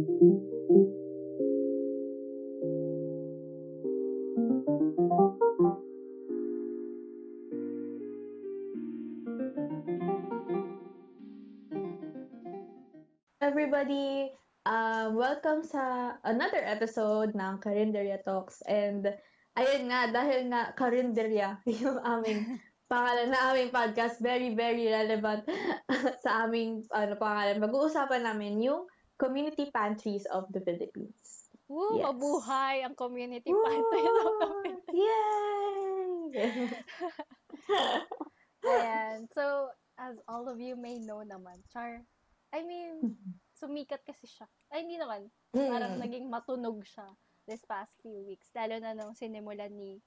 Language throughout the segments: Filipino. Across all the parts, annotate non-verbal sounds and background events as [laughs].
everybody! Um, welcome sa another episode ng Carinderia Talks. And ayun nga, dahil nga Carinderia [laughs] yung aming pangalan na aming podcast, very, very relevant [laughs] sa aming ano, pangalan. Mag-uusapan namin yung community pantries of the Philippines. Woo! Yes. Mabuhay ang community Woo! pantry ng Philippines. [laughs] Yay! [laughs] Ayan. So, as all of you may know naman, Char, I mean, [laughs] sumikat kasi siya. Ay, hindi naman. Parang Mm. naging matunog siya this past few weeks. Lalo na nung sinimulan ni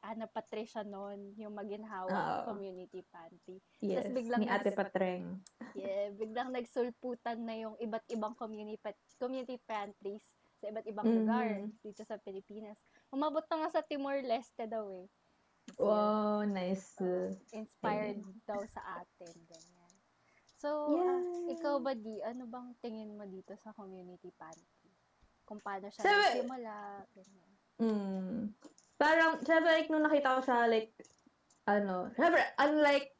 Ana Patricia noon, yung maginhawa Oo. community pantry. Yes, biglang ni Ate Patreng. Yeah, biglang nagsulputan na yung iba't ibang community community pantries sa iba't ibang Mhm. lugar dito sa Pilipinas. Umabot na nga sa Timor-Leste daw eh. Kasi, Wow, nice. inspired daw sa atin. Ganyan. So, ah, Yay! ikaw ba di, ano bang tingin mo dito sa community pantry? Kung paano siya Sabi- nagsimula, ganyan. Mm. Parang, syempre, like, nung nakita ko siya, like, ano, syempre, unlike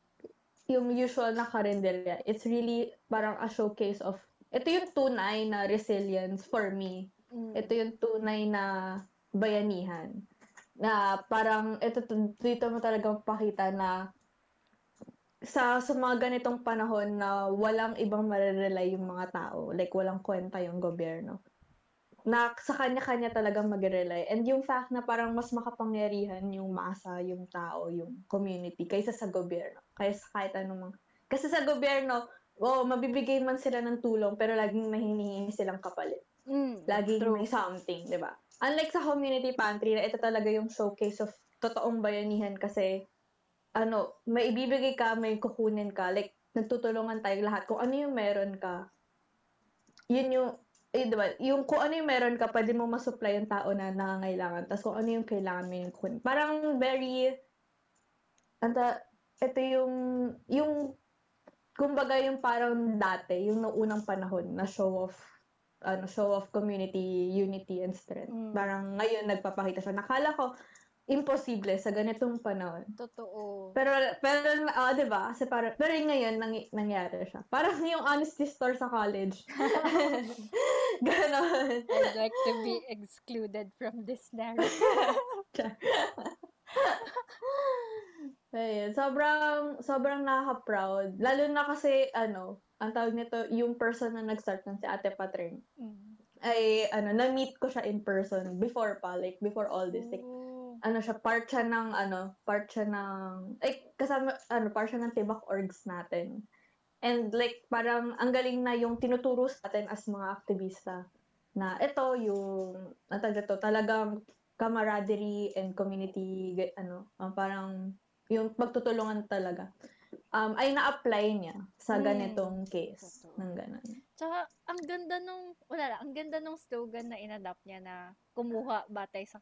yung usual na karinderya, it's really parang a showcase of, ito yung tunay na resilience for me. Mm. Ito yung tunay na bayanihan. Na parang, ito, dito mo talaga pakita na sa, sa mga ganitong panahon na walang ibang marerelay yung mga tao. Like, walang kwenta yung gobyerno na sa kanya-kanya talagang mag-rely. And yung fact na parang mas makapangyarihan yung masa, yung tao, yung community, kaysa sa gobyerno. Kaysa kahit anong... Kasi sa gobyerno, oh, mabibigay man sila ng tulong, pero laging may hinihingi silang kapalit. Mm, Laging true. may something, di ba? Unlike sa community pantry, na ito talaga yung showcase of totoong bayanihan kasi ano, may ibibigay ka, may kukunin ka. Like, nagtutulungan tayo lahat. Kung ano yung meron ka, yun yung, eh, diba, yung kung ano yung meron ka, pwede mo masupply yung tao na nangangailangan. Tapos kung ano yung kailangan mo yung kukunin. Parang very, anta, ito yung, yung, kumbaga yung parang dati, yung noong unang panahon na show of ano, show of community unity and strength. Mm. Parang ngayon nagpapakita siya. Nakala ko, imposible sa ganitong panahon. Totoo. Pero, pero, ah, di ba? Kasi parang, pero ngayon, nang, nangyari siya. Parang yung honesty store sa college. [laughs] [laughs] Ganon. I'd like to be excluded from this narrative. [laughs] Ayun, sobrang, sobrang nakaka-proud. Lalo na kasi, ano, ang tawag nito, yung person na nag-start nun, si Ate Patring, Mm. ay, ano, na-meet ko siya in person before pa, like, before all this. Like. Ano siya, part siya ng, ano, part siya ng, like, kasama, ano, part siya ng tibak orgs natin. And, like, parang, ang galing na yung tinuturo sa atin as mga aktivista na ito, yung, ang nito, talagang camaraderie and community, ano, parang, yung pagtutulungan talaga, um, ay na-apply niya sa Hmm. ganitong case. Totoo. Ng ganon. Tsaka, ang ganda nung, wala lang, ang ganda nung slogan na inadapt niya na kumuha batay sa,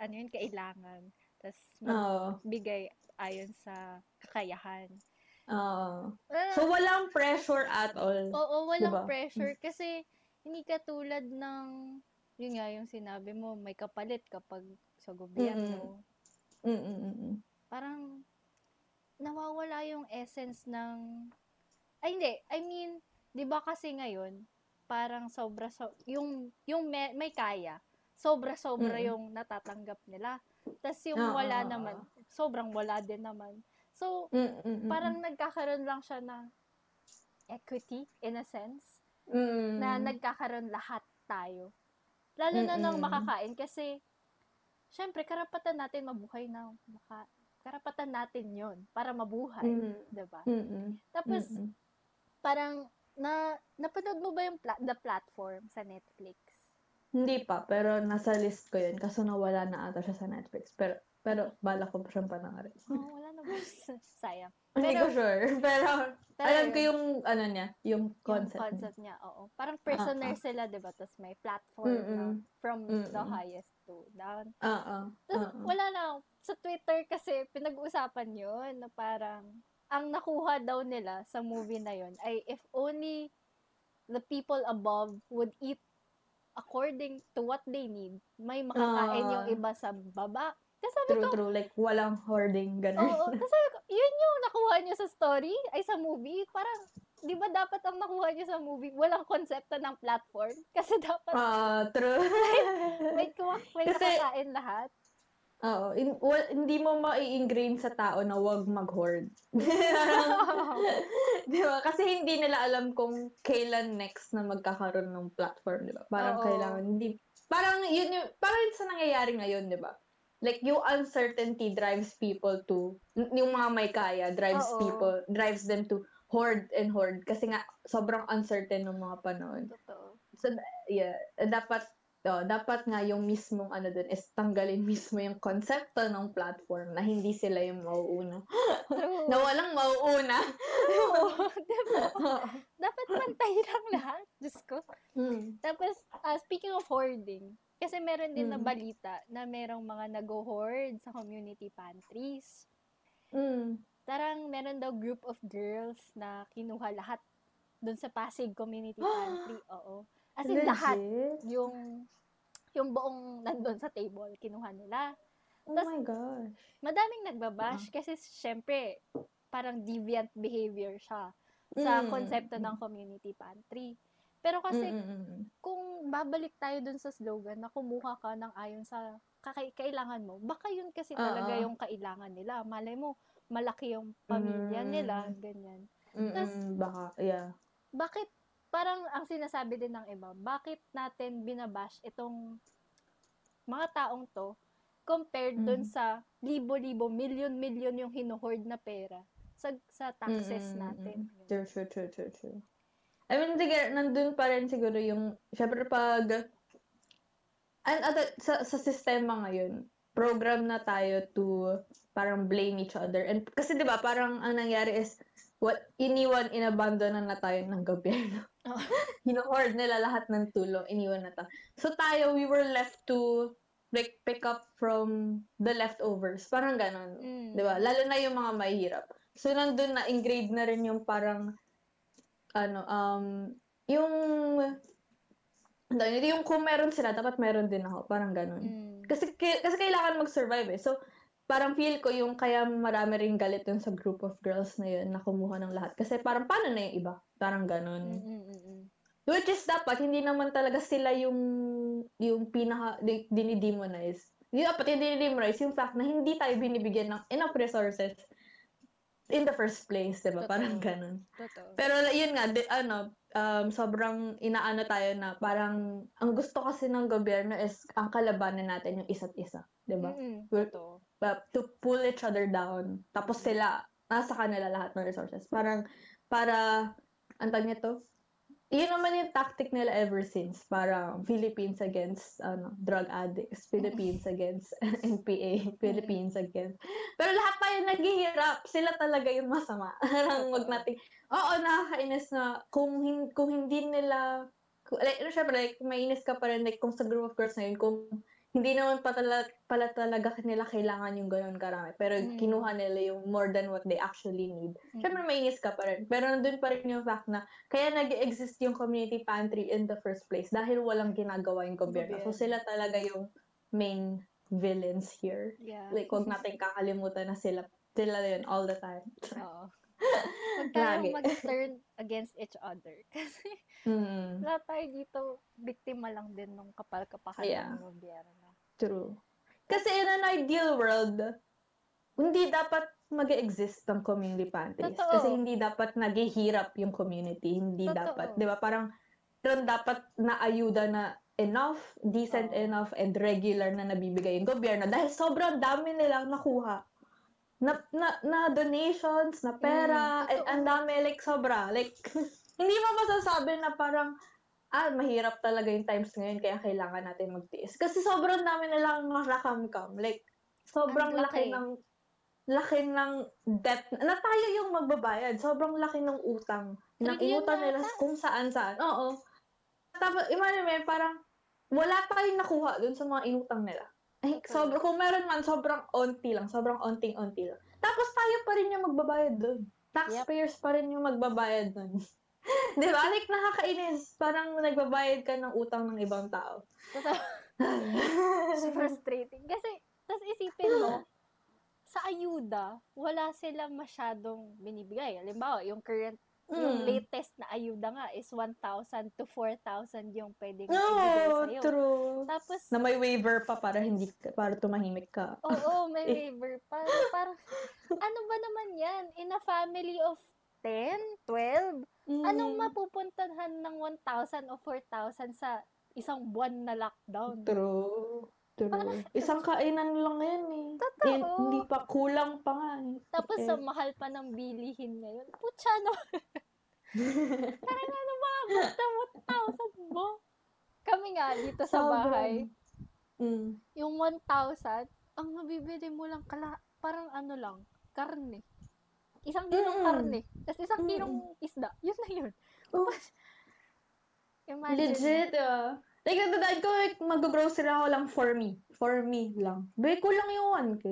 ano yun, kailangan. Tapos, magbigay ayon sa kakayahan. Oo. Wala So, walang pressure at all. Oo, walang Diba? pressure kasi hindi katulad ng yun nga yung sinabi mo, may kapalit kapag sa gobyerno. Mm-mm-mm. Parang nawawala yung essence ng ay hindi, I mean, 'di ba kasi ngayon parang sobra so yung yung may, may kaya, sobra-sobra Mm. yung natatanggap nila. Tapos yung Oo, wala naman, sobrang wala din naman. So, Mm-mm-mm. parang nagkakaroon lang siya ng equity in a sense Mm. na nagkakaroon lahat tayo. Lalo na nang makakain kasi syempre karapatan natin mabuhay na maka, karapatan natin 'yon para mabuhay, Mm. 'di ba? Mm-mm. Tapos Mm-mm. parang na napanood mo ba yung pla- the platform sa Netflix? Hindi pa, pero nasa list ko yun. Kaso nawala na ata siya sa Netflix. Pero, pero bala ko pa siyang panoorin. Oh, wala na ba? [laughs] Sayang. [laughs] Hindi ko Pero- sure. Pero, Pero alam ko yun, yung, ano niya, yung yung concept. concept niya, oo. Parang prisoner Ah, ah. sila, 'di ba? Tapos may platform Mm-mm. na from the Mm-mm. highest to down. Oo. Tapos oo. wala na, sa Twitter kasi pinag-uusapan yun na parang ang nakuha daw nila sa movie na yun ay if only the people above would eat according to what they need, may makakain Ah. yung iba sa baba. Kasi sabi True, ko, true. Like, walang hoarding, ganun. oo, kasi sabi ko, yun yung nakuha niyo sa story, ay sa movie. Parang, di ba dapat ang nakuha niyo sa movie, walang konsepto ng platform? [laughs] Kasi dapat Ah, true. [laughs] may, [laughs] kuha, may Kasi- nakakain lahat. Oo. In, well, hindi mo mai-ingrain sa tao na wag mag-hoard. [laughs] di ba? Kasi hindi nila alam kung kailan next na magkakaroon ng platform, di ba? Parang Oo. kailangan, hindi, parang yun yung, parang yun sa nangyayari ngayon, di ba? Like, yung uncertainty drives people to, yung mga may kaya, drives Oo. people, drives them to hoard and hoard. Kasi nga, sobrang uncertain ng mga panahon. Totoo. yeah, dapat oh, dapat nga yung mismong ano dun is tanggalin mismo yung konsepto ng platform na hindi sila yung mauuna. [laughs] Na walang mauuna. [laughs] Oo, diba? Dapat pantay lang lahat. Diyos ko. Hmm. Tapos, ah, speaking of hoarding, kasi meron din na Mm. balita na merong mga nag-hoard sa community pantries. Mm. Tarang meron daw group of girls na kinuha lahat dun sa Pasig Community [gasps] Pantry. Oo. As in, lahat. Legit? Yung, yung buong nandun sa table, kinuha nila. Oh Tas- my gosh. Madaming nagbabash kasi syempre, parang deviant behavior siya sa Mm. konsepto ng community pantry. Pero kasi Mm, mm, mm. kung babalik tayo dun sa slogan na kumuha ka ng ayon sa kaka- kailangan mo, baka yun kasi talaga Oo. yung kailangan nila. Malay mo, malaki yung pamilya Mm. nila, ganyan. Mm, Tas- mm, baka, yeah. Bakit, parang ang sinasabi din ng iba, bakit natin binabash itong mga taong to compared dun Mm. sa libo-libo, million-million yung hinuhoard na pera sa sa taxes Mm, mm, natin. mm. True, true, true, true, true. I mean, siguro, nandun pa rin siguro yung, syempre pag, and at, sa, sa sistema ngayon, program na tayo to parang blame each other. And kasi 'di ba, parang ang nangyari is what iniwan inabandon na tayo ng gobyerno. Oh. [laughs] Hino-hoard nila lahat ng tulong, iniwan na tayo. So tayo, we were left to like pick up from the leftovers. Parang ganon. Mm. 'Di ba? Lalo na yung mga mahihirap. So nandun na engraved na rin yung parang ano um yung yung kung meron sila dapat meron din ako, parang ganun. Mm. Kasi kasi kailangan mag-survive eh. So parang feel ko yung kaya marami ring galit dun sa group of girls na yun na kumuha ng lahat. Kasi parang paano na yung iba? Parang ganun. Mm, mm, mm, mm. Which is dapat, hindi naman talaga sila yung yung pinaka, di- dinidemonize. Hindi dapat yung dinidemonize yung fact na hindi tayo binibigyan ng enough resources in the first place, di ba? Totoo. Parang ganun. Totoo. Pero yun nga, di, ano, um, sobrang inaano tayo na parang, ang gusto kasi ng gobyerno is ang kalabanan natin yung isa't isa, di ba? Mm, We're- totoo. But to pull each other down. Tapos sila, nasa kanila lahat ng resources. Parang, para, ang tag nito, yun naman yung tactic nila ever since. Parang Philippines against ano, drug addicts, Philippines [laughs] against [laughs] NPA, Philippines against. Pero lahat tayo naghihirap. Sila talaga yung masama. [laughs] Parang wag natin, oo, nakakainis na kung, hin- kung hindi nila, like, syempre, like, mainis ka pa rin, like, kung sa group of girls na yun, kung hindi naman pa tala, pala talaga nila kailangan yung ganun karami. Pero Mm. kinuha nila yung more than what they actually need. Mm. Siyempre, mainis ka pa rin. Pero nandun pa rin yung fact na kaya nag-exist yung community pantry in the first place dahil walang ginagawa yung gobyerno. So, sila talaga yung main villains here. Yeah. Like, wag natin kakalimutan na sila sila yun all the time. Oo. [laughs] Huwag tayong mag-turn against each other. [laughs] Kasi Mm, lahat tayo dito, biktima lang din ng kapal-kapahan Yeah. ng gobyerno. True. Kasi in an ideal world, hindi dapat mag exist ng community pantries. Totoo. Kasi hindi dapat naghihirap yung community. Hindi Totoo. dapat. Di ba? Parang, meron dapat na ayuda na enough, decent Oo. enough, and regular na nabibigay yung gobyerno. Dahil sobrang dami nilang nakuha. Na, na, na donations, na pera, Mm, and ang dami, like, sobra. Like, [laughs] hindi mo masasabi na parang, ah, mahirap talaga yung times ngayon, kaya kailangan natin magtiis. Kasi sobrang dami nilang nakakamkam. Like, sobrang Ang laki laki. ng laki ng debt na tayo yung magbabayad. Sobrang laki ng utang. Ng inutang nila kung saan-saan. Oo. Tapos, imagine mo, parang wala tayong nakuha dun sa mga inutang nila. Ay, sobrang, kung meron man, sobrang onti lang. Sobrang onting-onti lang. Tapos tayo pa rin yung magbabayad dun. Taxpayers pa rin yung magbabayad dun. [laughs] [laughs] Di ba? Like, nakakainis. Parang nagbabayad ka ng utang ng ibang tao. [laughs] Frustrating. Kasi, tas isipin mo, sa ayuda, wala sila masyadong binibigay. Halimbawa, yung current, yung Mm. latest na ayuda nga is 1,000 to 4,000 yung pwedeng ibigay No, sa'yo. true. Tapos, Na may waiver pa para hindi para tumahimik ka. oo, may [laughs] waiver. Parang, parang, ano ba naman yan? In a family of 10, 12, anong Mm. mapupuntahan ng 1,000 o 4,000 sa isang buwan na lockdown? True. True. [laughs] Isang kainan lang yan eh. Totoo. Eh, hindi pa, kulang pa nga eh. Tapos, sa mahal pa ng bilihin ngayon, putya no, parang ano mga basta 1,000 mo? Kami nga, dito sa bahay, Mm. yung 1,000, ang mabibili mo lang kala, parang ano lang, karne. Isang kilong Mm. karne. Tapos isang Mm. kilong isda. [laughs] Yun na yun. Oh, Imagine. legit ah. Like, natandaan ko, like, mag-grocery ako lang for me. For me lang. Bay ko lang yung 1K.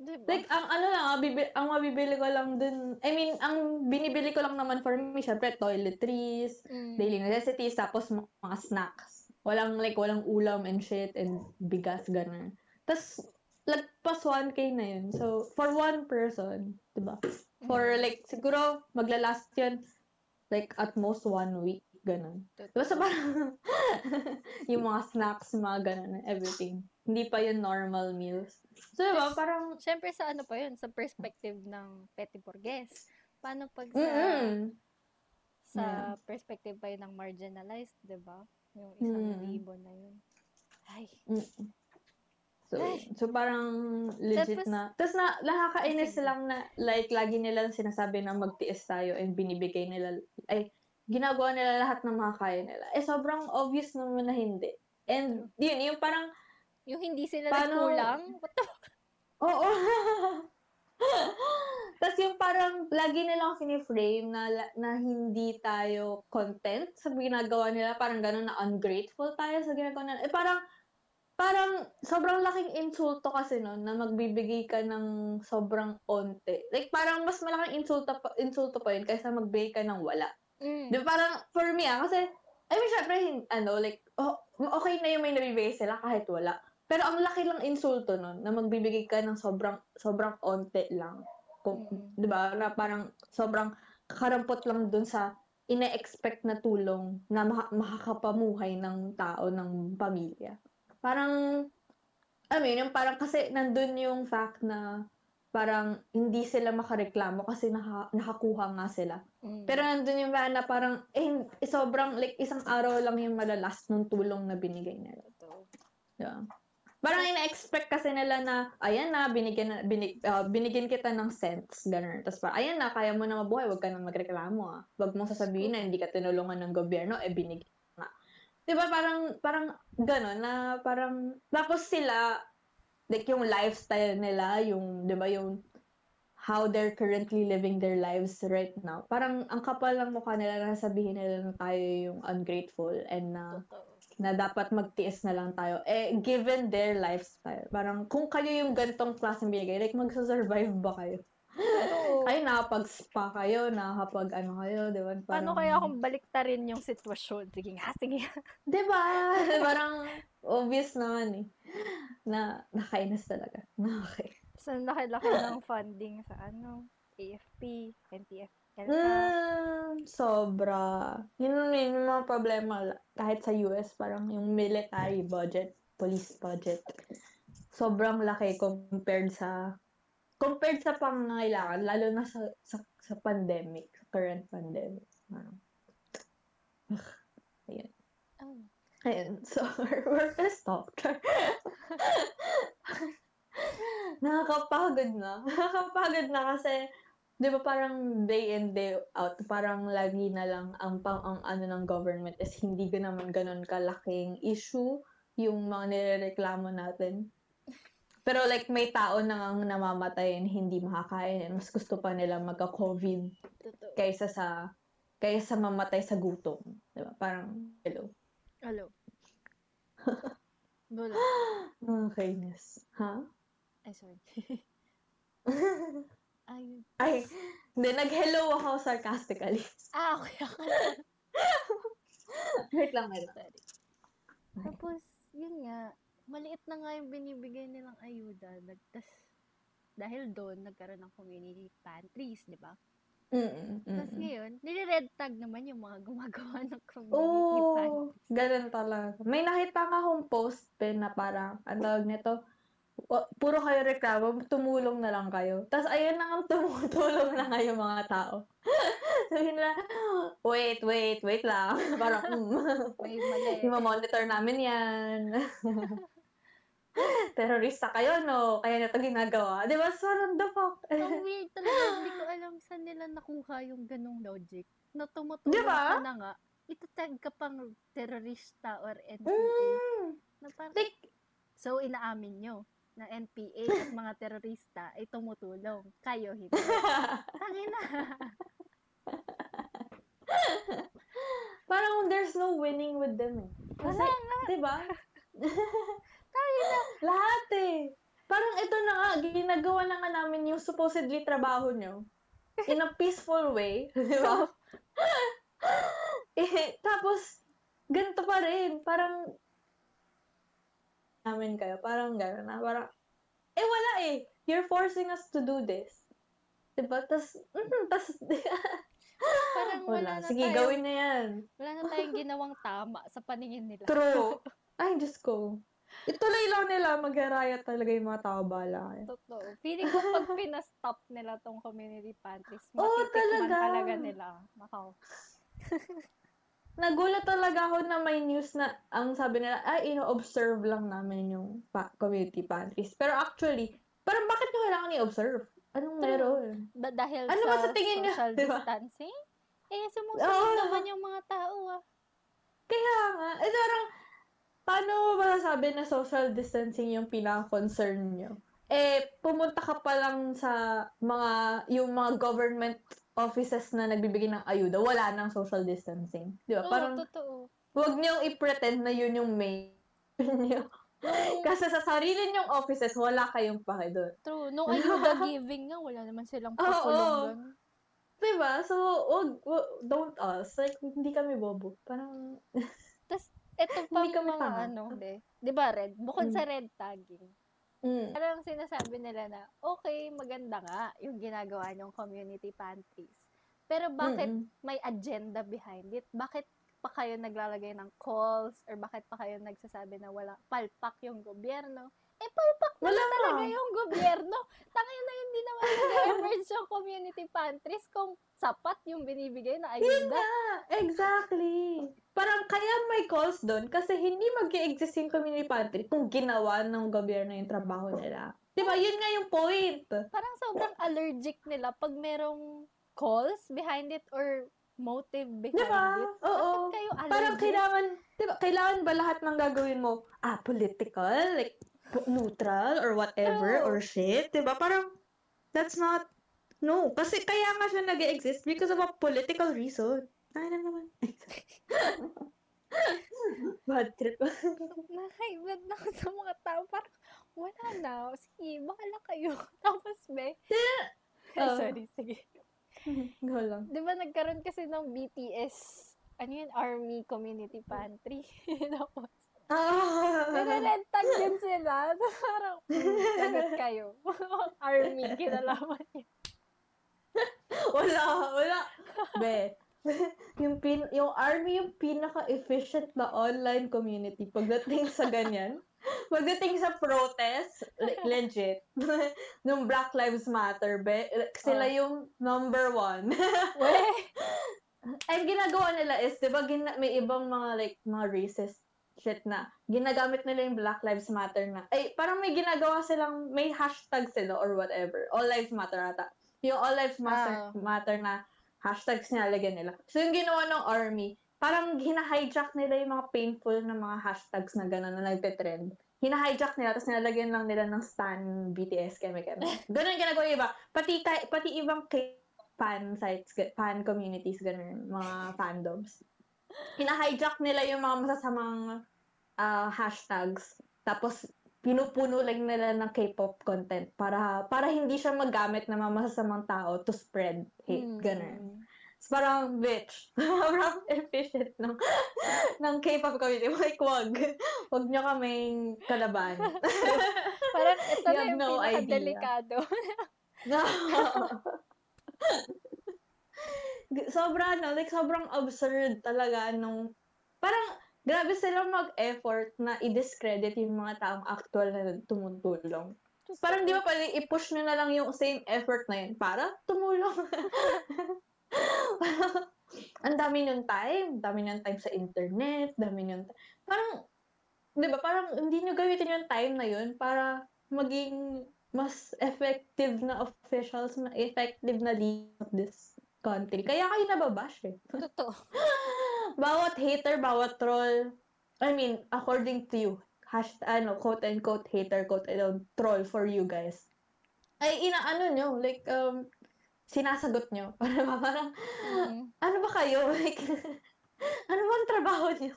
Diba? Like, ang ano lang, ang, bibi- ang mabibili ko lang dun, I mean, ang binibili ko lang naman for me, syempre, toiletries, Mm. daily necessities, tapos mga, mga snacks. Walang, like, walang ulam and shit, and bigas, ganun. Tapos, lagpas 1K na yun. So, for one person, diba? For, like, siguro, maglalast yun, like, at most one week, ganun. Basta parang, [laughs] yung mga snacks, mga ganun, everything. Hindi pa yun normal meals. So, diba, parang, Siyempre sa ano pa yun, sa perspective ng Petty Burgess. Paano pag sa mm sa Yeah. perspective pa yun ng marginalized, 'di ba? Yung isang Mm. libo na yun. Ay, Mm. So, Ay. so parang legit Tapos- na. Tapos na, nakakainis lang na, like, lagi nila sinasabi na magtiis tayo and binibigay nila, ay, ginagawa nila lahat ng mga kaya nila. Eh, sobrang obvious naman na hindi. And, yun, yung parang, yung hindi sila Paano- nagkulang, what the oo. [laughs] Tapos yung parang, lagi nilang finiframe na, na hindi tayo content sa ginagawa nila. Parang gano'n na ungrateful tayo sa ginagawa nila. Eh, parang, parang sobrang laking insulto kasi nun na magbibigay ka ng sobrang onte. Like, parang mas malaking insulto pa, insulto pa yun kaysa magbigay ka ng wala. Mm. Di ba? Parang, for me ah, kasi, I mean, syempre, ano, like, oh, okay na yung may nabibigay sila kahit wala. Pero ang laki lang insulto nun na magbibigay ka ng sobrang, sobrang onte lang. Kung, Mm. di ba? Na parang sobrang kakarampot lang dun sa ine-expect na tulong na maka- makakapamuhay ng tao, ng pamilya. Parang, I mean, yung parang kasi nandun yung fact na parang hindi sila makareklamo kasi naka, nakakuha nga sila. Mm. Pero nandun yung fact na parang, eh, sobrang, like, isang araw lang yung malalas ng tulong na binigay nila. Yeah. Parang ina-expect kasi nila na, ayan na, binigyan, na, binig, ah, binigyan kita ng cents, gano'n. Tapos parang, ayan na, kaya mo na mabuhay, huwag ka na magreklamo ah. Huwag mong sasabihin na hindi ka tinulungan ng gobyerno, eh binigyan. Di ba parang, parang gano'n, na parang, tapos sila, like yung lifestyle nila, yung, di ba, yung how they're currently living their lives right now. Parang ang kapal ng mukha nila na sabihin nila na tayo yung ungrateful and na Totoo. na dapat magtiis na lang tayo. Eh, given their lifestyle, parang kung kayo yung gantong klaseng binigay, like, magsasurvive ba kayo? Ay, nakapag-spa kayo, nakapag ano kayo, di ba? Paano kaya kung baliktarin yung sitwasyon? Sige nga, sige nga. [laughs] Di ba? [laughs] parang obvious naman eh. Na, nakainis talaga. Okay. So, laki-laki ng funding sa ano, AFP, NTF. Mm, sobra. Yun yun yung mga problema. Kahit sa US, parang yung military budget, police budget, sobrang laki compared sa compared sa pangangailangan, lalo na sa, sa, sa pandemic, sa current pandemic. Parang, ayun. Oh. Ayun. [laughs] So, we're, gonna stop. [laughs] Nakakapagod na. [laughs] Nakakapagod na kasi, di ba parang day in, day out, parang lagi na lang ang, pang, ang ano ng government is hindi ka naman ganun kalaking issue yung mga nirereklamo natin. Pero like may tao na ang namamatay and hindi makakain and mas gusto pa nila magka-COVID Totoo. kaysa sa kaysa mamatay sa gutom. Di ba? Parang, hello. Hello. [laughs] Wala. Nakakainis. Ha? Ay, sorry. [laughs] Ay, Ay, Hindi, nag-hello ako sarcastically. Ah, okay. [laughs] wait lang, wait lang. Tapos, yun nga, maliit na nga yung binibigay nilang ayuda. Nagtas, dahil doon, nagkaroon ng community pantries, di ba? Mm-mm, Tapos mm-mm. ngayon, nire-red tag naman yung mga gumagawa ng community Oo, pantries. ganun talaga. May nakita ka akong post, Ben, na parang, ang tawag nito, o- puro kayo reklamo, tumulong na lang kayo. Tapos ayun na nga, [laughs] tumutulong na nga yung mga tao. [laughs] Sabi nila, wait, wait, wait lang. [laughs] parang, mm, May mali. monitor namin yan. Terorista kayo, no? Kaya na ito ginagawa. Di ba? So, what the fuck? Ang weird talaga. Hindi ko alam saan nila nakuha yung ganong logic. Na tumutulong Di ba? ka na nga, itatag ka pang terorista or NPA. Mm, Na parang, like, so, inaamin nyo na NPA at mga terorista ay tumutulong. Kayo hindi. [laughs] Tangina. [laughs] parang there's no winning with them eh. Kasi, Wala nga. [laughs] di ba? Lahat eh. Parang ito na nga, ginagawa na nga namin yung supposedly trabaho nyo. In a peaceful way. [laughs] Di ba? [laughs] eh, tapos, ganito pa rin. Parang, namin kayo. Parang gano'n na. Parang, eh wala eh. You're forcing us to do this. Diba? Tas, mm, tas, [laughs] Parang wala, wala. na Sige, tayo, gawin na yan. wala na tayong ginawang tama sa paningin nila. True. Ay, Diyos ko. Ituloy lang nila, mag-riot talaga yung mga tao bala. Totoo. Feeling ko pag pinastop nila tong community pantries, matitikman talaga. talaga nila. Makaw. [laughs] Nagulat talaga ako na may news na ang sabi nila, ay, ino-observe lang namin yung pa- community pantries. Pero actually, parang bakit nyo kailangan i-observe? Anong True. meron? Da- dahil Ano sa sa tingin social [laughs] di ba? distancing, eh, sumusunod Oo. naman yung mga tao, ah. Kaya nga, eh parang, paano mo ba nasabi na social distancing yung pinaka-concern nyo? Eh, pumunta ka pa lang sa mga, yung mga government offices na nagbibigay ng ayuda, wala nang social distancing. Di ba? Oo, Parang, totoo. huwag niyong i-pretend na yun yung main [laughs] nyo. Kasi sa sarili niyong offices, wala kayong pake doon. true. Nung ayuda [laughs] giving nga, wala naman silang pakulong doon. Diba? So, wag, wag- don't us. Like, hindi kami bobo. Parang, Ito pa kami mga tama. ano, de. Di ba, red? Bukod Mm. sa red tagging, mm, parang sinasabi nila na, okay, maganda nga yung ginagawa ng community pantries. Pero bakit mm-mm. may agenda behind it? Bakit pa kayo naglalagay ng calls or bakit pa kayo nagsasabi na wala palpak yung gobyerno? Eh, palpak na Wala talaga yung gobyerno. Tangin na hindi naman nag-emerge yung community pantries kung sapat yung binibigay na ayuda. nga, exactly. Parang kaya may calls doon kasi hindi mag exist yung community pantry kung ginawa ng gobyerno yung trabaho nila. Di ba? Yun nga yung point. Parang sobrang allergic nila pag merong calls behind it or motive behind Di ba? it. Oo. Bakit kayo allergic? Parang kailangan, di ba, kailangan ba lahat ng gagawin mo, ah, political, like, neutral, or whatever, True. or shit, di ba? Parang, that's not, no. Kasi kaya nga siya nag exist because of a political reason. Ay, na naman. [laughs] Bad trip. [laughs] Nakaibad na ako sa mga tao. Parang, wala na. Sige, bakala kayo. [laughs] Tapos, be. Oh. Sorry, sige. Go lang. Di ba nagkaroon kasi ng BTS, ano yun, Army Community Pantry. Tapos, Ah! nire-red tag din [laughs] sila. [laughs] Parang, hmm, lagot kayo. [laughs] Army, kinalaman niya. wala, wala. Be, yung pin yung army yung pinaka-efficient na online community pagdating sa ganyan. Pagdating sa protest, like, legit. Nung Black Lives Matter, be, sila Oh. yung number one. Ay, ginagawa nila is, di ba, gina- may ibang mga, like, mga racist shit na ginagamit nila yung Black Lives Matter na, ay, parang may ginagawa silang, may hashtag sila or whatever. All Lives Matter ata. Yung All Lives Matter, Ah. matter na hashtags nilalagyan nila. So, yung ginawa ng army, parang hina-hijack nila yung mga painful na mga hashtags na gano'n na nagte-trend. Hina-hijack nila, tapos nilalagyan lang nila ng stan BTS, keme keme. [laughs] Ganun yung ginagawa yung iba. Pati, pati ibang fan sites, fan communities, ganun, mga fandoms. Hina-hijack nila yung mga masasamang ah, hashtags. Tapos, pinupuno lang nila ng K-pop content para para hindi siya magamit ng mga masasamang tao to spread hate, Mm. ganun. So, parang, bitch, [laughs] parang efficient ng, [laughs] ng K-pop community. Like, wag. Wag nyo kaming kalaban. [laughs] Parang ito You na yung no pinaka-delikado. Sobra, no? Like, sobrang absurd talaga nung, parang, grabe sila mag-effort na i-discredit yung mga taong actual na tumutulong. Parang di ba pwede i-push nyo na lang yung same effort na yun para tumulong. [laughs] ang dami nyung time, dami nyung time sa internet, dami nyung parang, di ba, parang hindi nyo gamitin yung time na yun para maging mas effective na officials, effective na lead of this country. Kaya kayo nababash eh. [laughs] Totoo. bawat hater, bawat troll, I mean, according to you, hashtag, ano, quote and quote hater, quote and quote, troll for you guys. Ay, inaano nyo, like, um, sinasagot nyo. [laughs] Parang, parang, Mhm. ano ba kayo? [laughs] Like, ano bang trabaho nyo?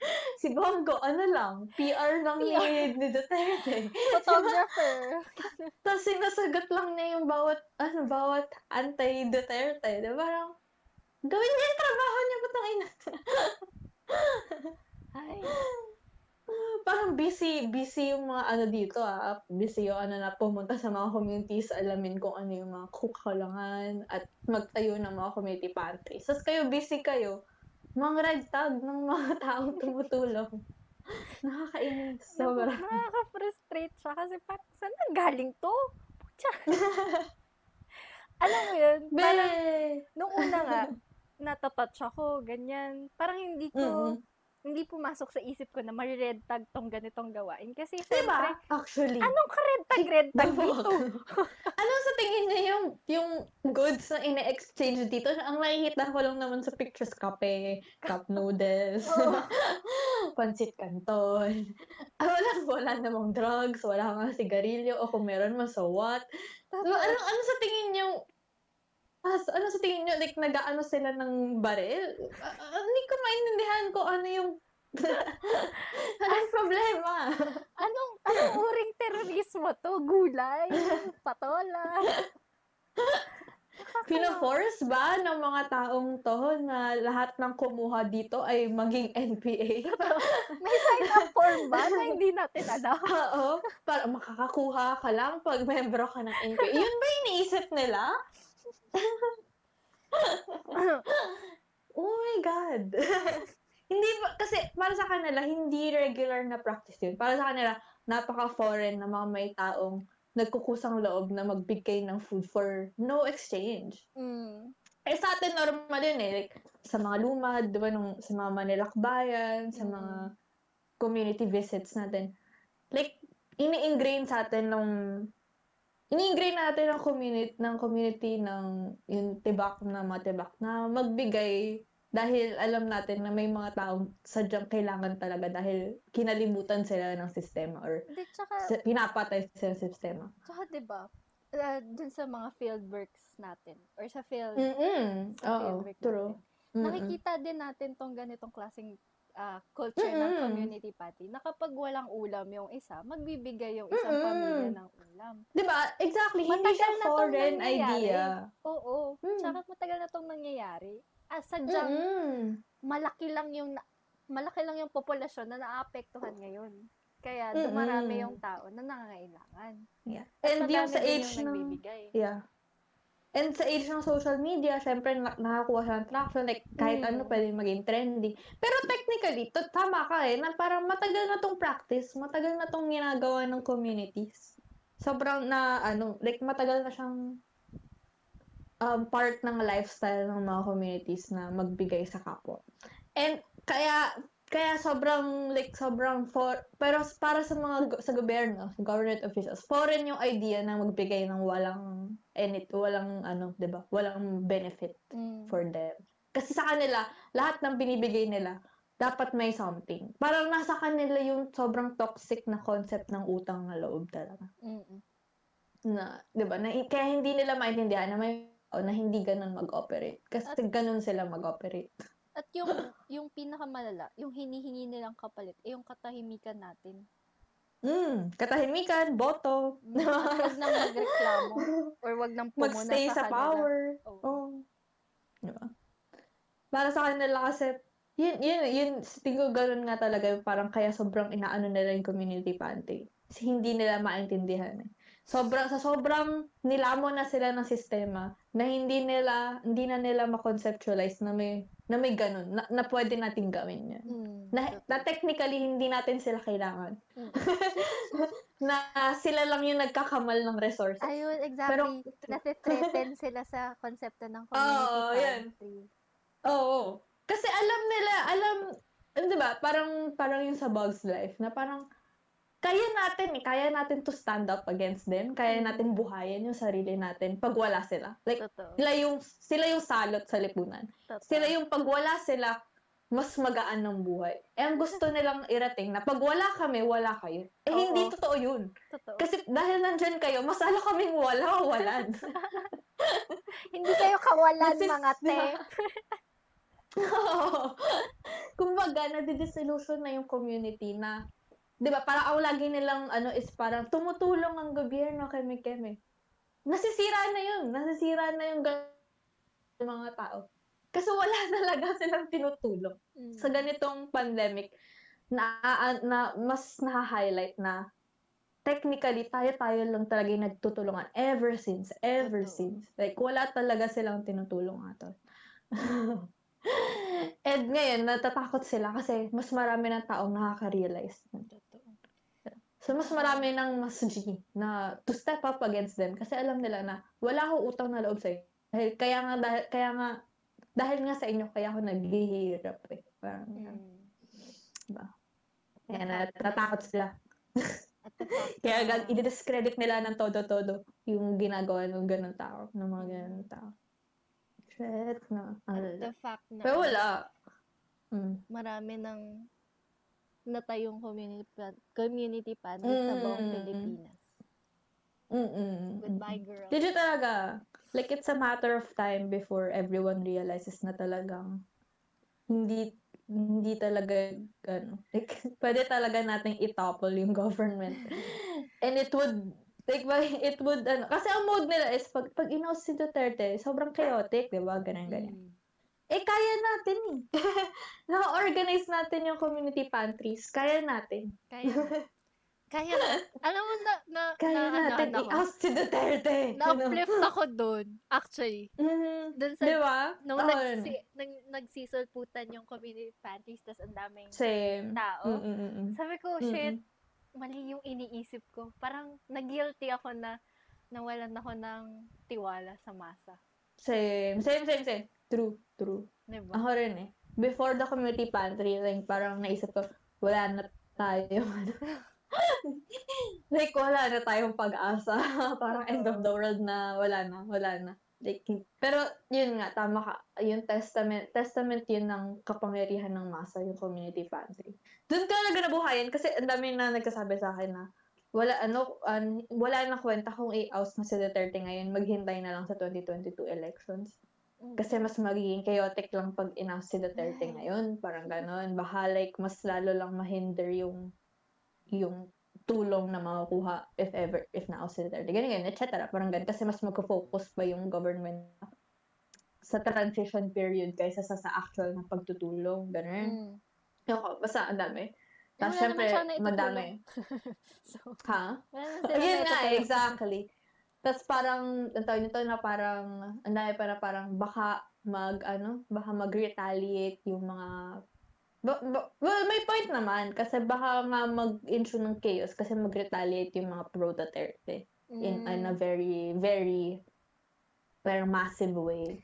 [laughs] si Bongo, ano lang, PR lang ni, [laughs] ni Duterte. Photographer. Tapos sinasagot lang niya yung bawat, ano, bawat anti-Duterte. Diba? Parang, gawin niya yung trabaho niya, putang ina. [laughs] Ay. Parang busy, busy yung mga ano dito ah. Busy yung ano na pumunta sa mga communities, alamin kung ano yung mga kukalangan at magtayo ng mga community pantries. Tapos kayo, busy kayo, mga red tag ng mga [laughs] taong tumutulong. Nakakainis. Sobra. Nakaka-frustrate siya kasi parang saan na galing to? Putya. [laughs] Alam mo yun, Be! parang nung una nga, natatouch ako, ganyan. Parang hindi ko, Mm-mm. Hindi pumasok sa isip ko na marired tag tong ganitong gawain. Kasi Diba? syempre, Actually. anong ka-red tag, red tag [laughs] dito? [laughs] ano sa tingin niya yung, yung goods na ine-exchange dito? Ang nakikita ko lang naman sa pictures, kape, cup [laughs] noodles, Oo. pansit canton. Ah, wala, wala namang drugs, wala nga sigarilyo, o kung meron man, so what? Ano, ano, ano sa tingin niyo, sa- ano sa tingin niyo, like, nag-ano sila ng baril? Ah, hindi ko maintindihan ko ano yung, [laughs] anong problema? Anong, anong uring terorismo to? Gulay? Patola? [laughs] Pino-force ba ng mga taong to na lahat ng kumuha dito ay maging NPA? May sign up form ba na hindi natin alam? [laughs] Oo. Para makakakuha ka lang pag membro ka ng NPA. Yun ba iniisip nila? [laughs] Oh my God. [laughs] hindi ba, kasi para sa kanila, hindi regular na practice yun. Para sa kanila, napaka-foreign na mga may taong nagkukusang loob na magbigay ng food for no exchange. Mm. Eh sa atin normal yun eh. Like, sa mga lumad, di ba, nung, sa mga manilakbayan, sa Mm. mga community visits natin. Like, ini-ingrain sa atin nung ini-ingrain natin ng community ng community ng yung tibak na mga tibak na magbigay dahil alam natin na may mga taong sadyang kailangan talaga dahil kinalimutan sila ng sistema or Hindi, tsaka, sa- pinapatay sila ng sistema. tsaka diba, uh, dun sa mga field works natin, or sa field, Mm-mm. sa Oo, field work true. natin, Mm-mm. nakikita din natin tong ganitong klaseng ah, culture ng Mm-mm. community party na kapag walang ulam yung isa, magbibigay yung isang Mm-mm. pamilya ng ulam. Diba? Exactly. Hindi Matagal siya na foreign idea. Oo, Mm. tsaka matagal na tong nangyayari. Ah, sadyang Mm-mm. malaki lang yung na- malaki lang yung populasyon na naapektuhan ngayon. Kaya dumarami Mm-mm. yung tao na nangangailangan. Yeah. And yung sa age ng... Yeah. And sa age ng social media, syempre na- nakakuha siya ng traction. Like, kahit Mm. ano pwede maging trendy. Pero technically, to, tama ka eh, na parang matagal na tong practice, matagal na tong ginagawa ng communities. Sobrang na, ano, like, matagal na siyang um, part ng lifestyle ng mga communities na magbigay sa kapwa. And kaya kaya sobrang like sobrang for pero para sa mga sa gobyerno, government officials, foreign yung idea na magbigay ng walang any walang ano, 'di ba? Walang benefit Mm. for them. Kasi sa kanila, lahat ng binibigay nila dapat may something. Parang nasa kanila yung sobrang toxic na concept ng utang na loob talaga. Mm-mm. Na, 'di ba? Na, kaya hindi nila maintindihan na may o na hindi ganun mag-operate. Kasi ganun sila mag-operate. At yung yung pinakamalala, yung hinihingi nilang kapalit, eh yung katahimikan natin. Mm, katahimikan, boto. Mm, at wag nang magreklamo or wag nang pumuna Magstay sa kanila. power. Oo. Oh. Diba? Para sa kanila kasi, yun, yun, yun, tingin ko ganun nga talaga, parang kaya sobrang inaano nila yung community pantry. Kasi hindi nila maintindihan eh. Sobrang, sa sobrang nilamon na sila ng sistema, na hindi nila, hindi na nila ma-conceptualize na may, na may ganun, na, na pwede nating gawin yun. Mm, Na, na technically, hindi natin sila kailangan. Mm. [laughs] na sila lang yung nagkakamal ng resources. Ayun, Pero, exactly. Nati-threaten sila sa konsepto ng community Oo, yan. pantry. Oo. Kasi alam nila, alam, di ba, parang, parang yung sa Bugs Life, na parang, kaya natin eh, kaya natin to stand up against them, kaya Mm. natin buhayin yung sarili natin pag wala sila. Like, Totoo. sila yung, sila yung salot sa lipunan. Totoo. Sila yung pag wala sila, mas magaan ng buhay. Eh, ang gusto nilang irating na pag wala kami, wala kayo. Eh, Oo. hindi totoo yun. Totoo. Kasi dahil nandyan kayo, mas lalo kaming wala o walan. [laughs] Hindi kayo kawalan, Nasis- mga [laughs] te. Kumbaga, nadidisillusion na yung community na, di ba, parang ang lagi nilang, ano, is parang tumutulong ang gobyerno keme-keme. Nasisira na yun. Nasisira na yung mga tao. Kasi wala [laughs] talaga silang tinutulong. Mm. Sa ganitong pandemic, na, na mas na-highlight na technically, tayo-tayo lang talaga yung nagtutulungan ever since, ever Totoo. since. Like, wala talaga silang tinutulong ato. [laughs] And ngayon, natatakot sila kasi mas marami ng taong nakaka-realize. So, mas marami ng mas G na to step up against them kasi alam nila na wala akong utang na loob sa'yo. Dahil, kaya nga, dahil, kaya nga, dahil nga sa inyo, kaya ako naghihirap eh. Parang, Mm. [laughs] kaya natatakot sila. Kaya gag- i-discredit nila ng todo-todo yung ginagawa ng ganun tao, ng mga ganun tao. Shit na. Alala. the fact na Pero wala. Mm. marami ng natayong community pa- community pantry sa buong Mm. Pilipinas. Mm-mm. Goodbye, girl. Did you talaga? Like, it's a matter of time before everyone realizes na talagang hindi hindi talaga ano, like [laughs] pwede talaga nating itopple yung government. [laughs] And it would like [laughs] it would ano kasi ang mode nila is pag pag inaus si Duterte, sobrang chaotic, 'di ba? Ganyan ganyan. Mm. Eh kaya natin eh. [laughs] Na-organize natin yung community pantries. Kaya natin. Kaya, [laughs] kaya, alam mo na, na, Kaya na, ano, natin ano i-oust si Duterte. na-uplift ako dun, actually. Mhm. Dun sa, Di ba? nung Oo, nagsi, nag, nagsisulputan yung community pantries, tas ang daming Same. tao. Mm-mm-mm. Sabi ko, Mm-mm. shit, mali yung iniisip ko. Parang nag-guilty ako na nawalan ako ng tiwala sa masa. Same. Same, same, same. True, true. Diba? Ako rin eh. Before the community pantry, like, parang naisip ko, wala na tayo. [laughs] like, wala na tayong pag-asa. [laughs] parang end of the world na, wala na, wala na. Like, pero, yun nga, tama ka. Yung testament, testament yun ng kapangyarihan ng masa, yung community pantry. Doon ka talaga nabuhayan kasi ang dami na nagsasabi sa akin na wala ano an, wala na kwenta kung i-oust na si Duterte ngayon, maghintay na lang sa 2022 elections. Kasi mas magiging chaotic lang pag in-oust si Duterte ngayon. Parang ganon. Baka like, mas lalo lang mahinder yung yung tulong na makukuha if ever, if na-oust si Duterte. Ganyan, ganyan, etc. Parang ganun. Kasi mas magko-focus pa yung government sa transition period kaysa sa, sa actual na pagtutulong. Ganun. Mm. Ako, basta ang dami. Eh, Tapos syempre, na madami. [laughs] so, Ha? wala naman sila Ayun na exactly. Tapos parang, ang tawag nito na parang, ang dami pa na parang baka mag, ano, baka mag-retaliate yung mga, ba, ba- well, may point naman, kasi baka nga mag-issue ng chaos, kasi mag-retaliate yung mga pro-Duterte in, in a Mm. very, very, parang massive way.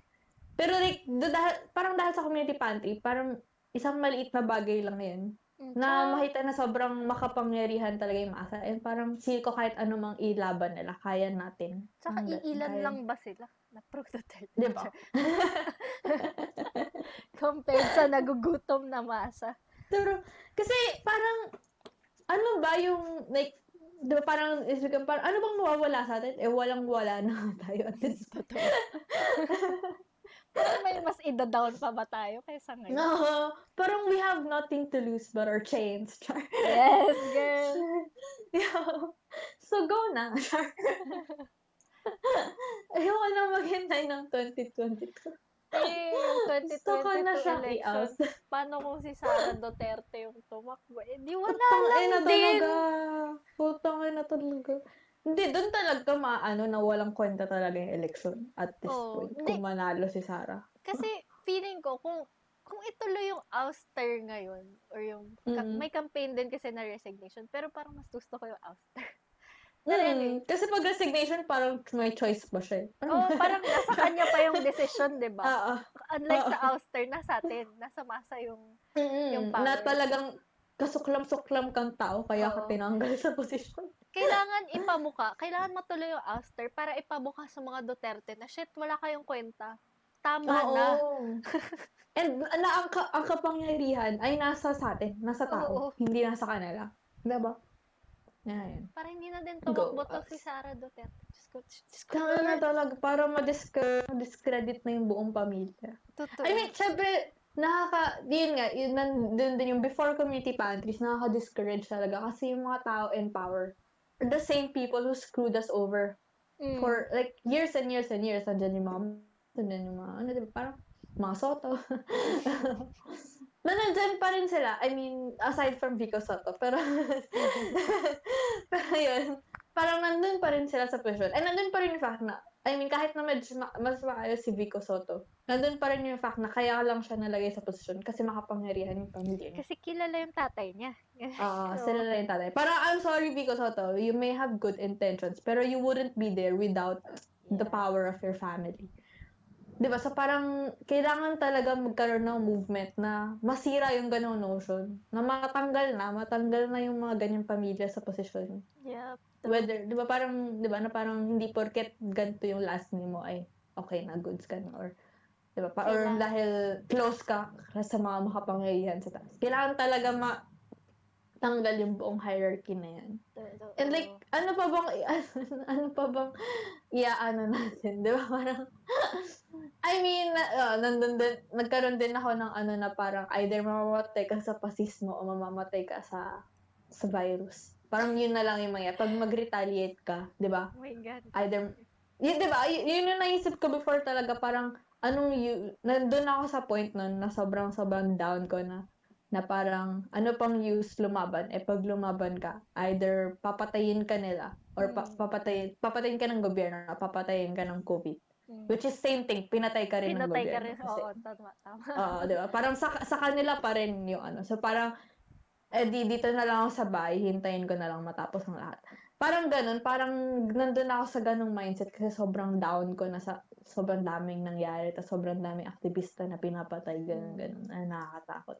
Pero like, dahil, parang dahil sa community pantry, parang isang maliit na bagay lang yun Na makita na sobrang makapangyarihan talaga yung masa. And parang feel ko kahit ano mang ilaban nila, kaya natin. Tsaka Hanggat iilan kaya. lang ba sila na pro-Duterte? Di ba? [laughs] Compared sa nagugutom na masa. Pero, kasi parang, ano ba yung, like, di ba parang, parang, ano bang mawawala sa atin? Eh, walang wala na [laughs] tayo at this point. [laughs] May mas ida-down pa ba tayo kaysa ngayon? No, parang we have nothing to lose but our chains. Char. Yes, [laughs] girl. Yeah. So go na. Char. [laughs] Ayoko na maghintay ng 2022. Eh, yung Gusto ko na 2022 election, i-out. paano kung si Sara Duterte yung tumakbo? Eh, di wala Putang lang ina din. talaga. Putang ina talaga. Hindi, doon talaga maano na walang kwenta talaga yung election at this Oo. point. Hindi. Kung manalo si Sarah. Kasi feeling ko, kung kung ituloy yung ouster ngayon, or yung, ka- Mm. may campaign din kasi na resignation, pero parang mas gusto ko yung ouster. [laughs] Mm, kasi pag resignation, parang may choice ba siya? Oo, parang nasa kanya pa yung decision, di ba? [laughs] Oo. Unlike sa oo. ouster, nasa atin, nasa masa yung, Mm-mm. Yung Na power. talagang kasuklam-suklam kang tao, kaya ka Oo. tinanggal sa posisyon. Kailangan ipamuka, kailangan matuloy yung ouster para ipamuka sa mga Duterte na, shit, wala kayong kwenta. Tama na. [laughs] And na ang, ka- ang kapangyarihan ay nasa sa atin, nasa tao, Oo. hindi nasa kanila. Diba? Yan. Para hindi na din tumakbo to us. si Sara Duterte. Diyos ko, Diyos ko. Kaya na talaga, para madiscredit, discredit na yung buong pamilya. Totoo. I mean, syempre, nakaka, yun nga, yun, nandun din yung before community pantries, nakaka-discourage talaga kasi yung mga tao in power the same people who screwed us over Mm. for like years and years and years. Andyan yung mga, andyan yung mga, ano, diba, parang, mga soto. [laughs] na nandyan pa rin sila. I mean, aside from Vico Soto. Pero, [laughs] pero yun, parang nandun pa rin sila sa posisyon. And nandun pa rin yung fact na, I mean, kahit na medyo ma- mas maayos si Vico Soto, nandun pa rin yung fact na kaya lang siya nalagay sa posisyon kasi makapangyarihan yung pamilya niya. Kasi kilala yung tatay niya. [laughs] Ah, Oo. sila lang yung tatay. Parang, I'm sorry, Vico Soto, you may have good intentions, pero you wouldn't be there without the power of your family. 'Di ba? So parang kailangan talaga magkaroon ng movement na masira yung ganong notion. Na matanggal na, matanggal na yung mga ganyang pamilya sa posisyon. Yep. Whether, 'di ba parang 'di ba na parang hindi porket ganito yung last name mo ay okay na goods ka na or 'di ba? Pa, or dahil close ka sa mga makapangyarihan sa taas. Kailangan talaga ma tanggal yung buong hierarchy na yan. Totoo. And like, ano pa bang, [laughs] ano pa bang iaano natin, di ba? Parang, [laughs] I mean, uh, nandun din, nagkaroon din ako ng ano na parang either mamamatay ka sa pasismo o mamamatay ka sa sa virus. Parang yun na lang yung mga, pag mag-retaliate ka, di ba? oh my God. Either, yun, di ba? Y- yun yung naisip ko before talaga, parang, anong you, nandun ako sa point nun na sobrang sobrang down ko na, na parang, ano pang use lumaban? Eh, pag lumaban ka, either papatayin ka nila, or pa- Mm. papatayin, papatayin ka ng gobyerno, papatayin ka ng COVID. Mm. Which is same thing, pinatay ka rin ng Pinatay ka gobyerno. rin. Oo, tama, tama. Oo, di ba? Parang sa, sa kanila pa rin yung ano. So, parang, eh, di, dito na lang ako sa bahay, hintayin ko na lang matapos ang lahat. Parang ganun, parang nandun ako sa ganung mindset kasi sobrang down ko na sa sobrang daming nangyari, tapos sobrang daming aktivista na pinapatay, ganun, ganun. Ay, nakakatakot.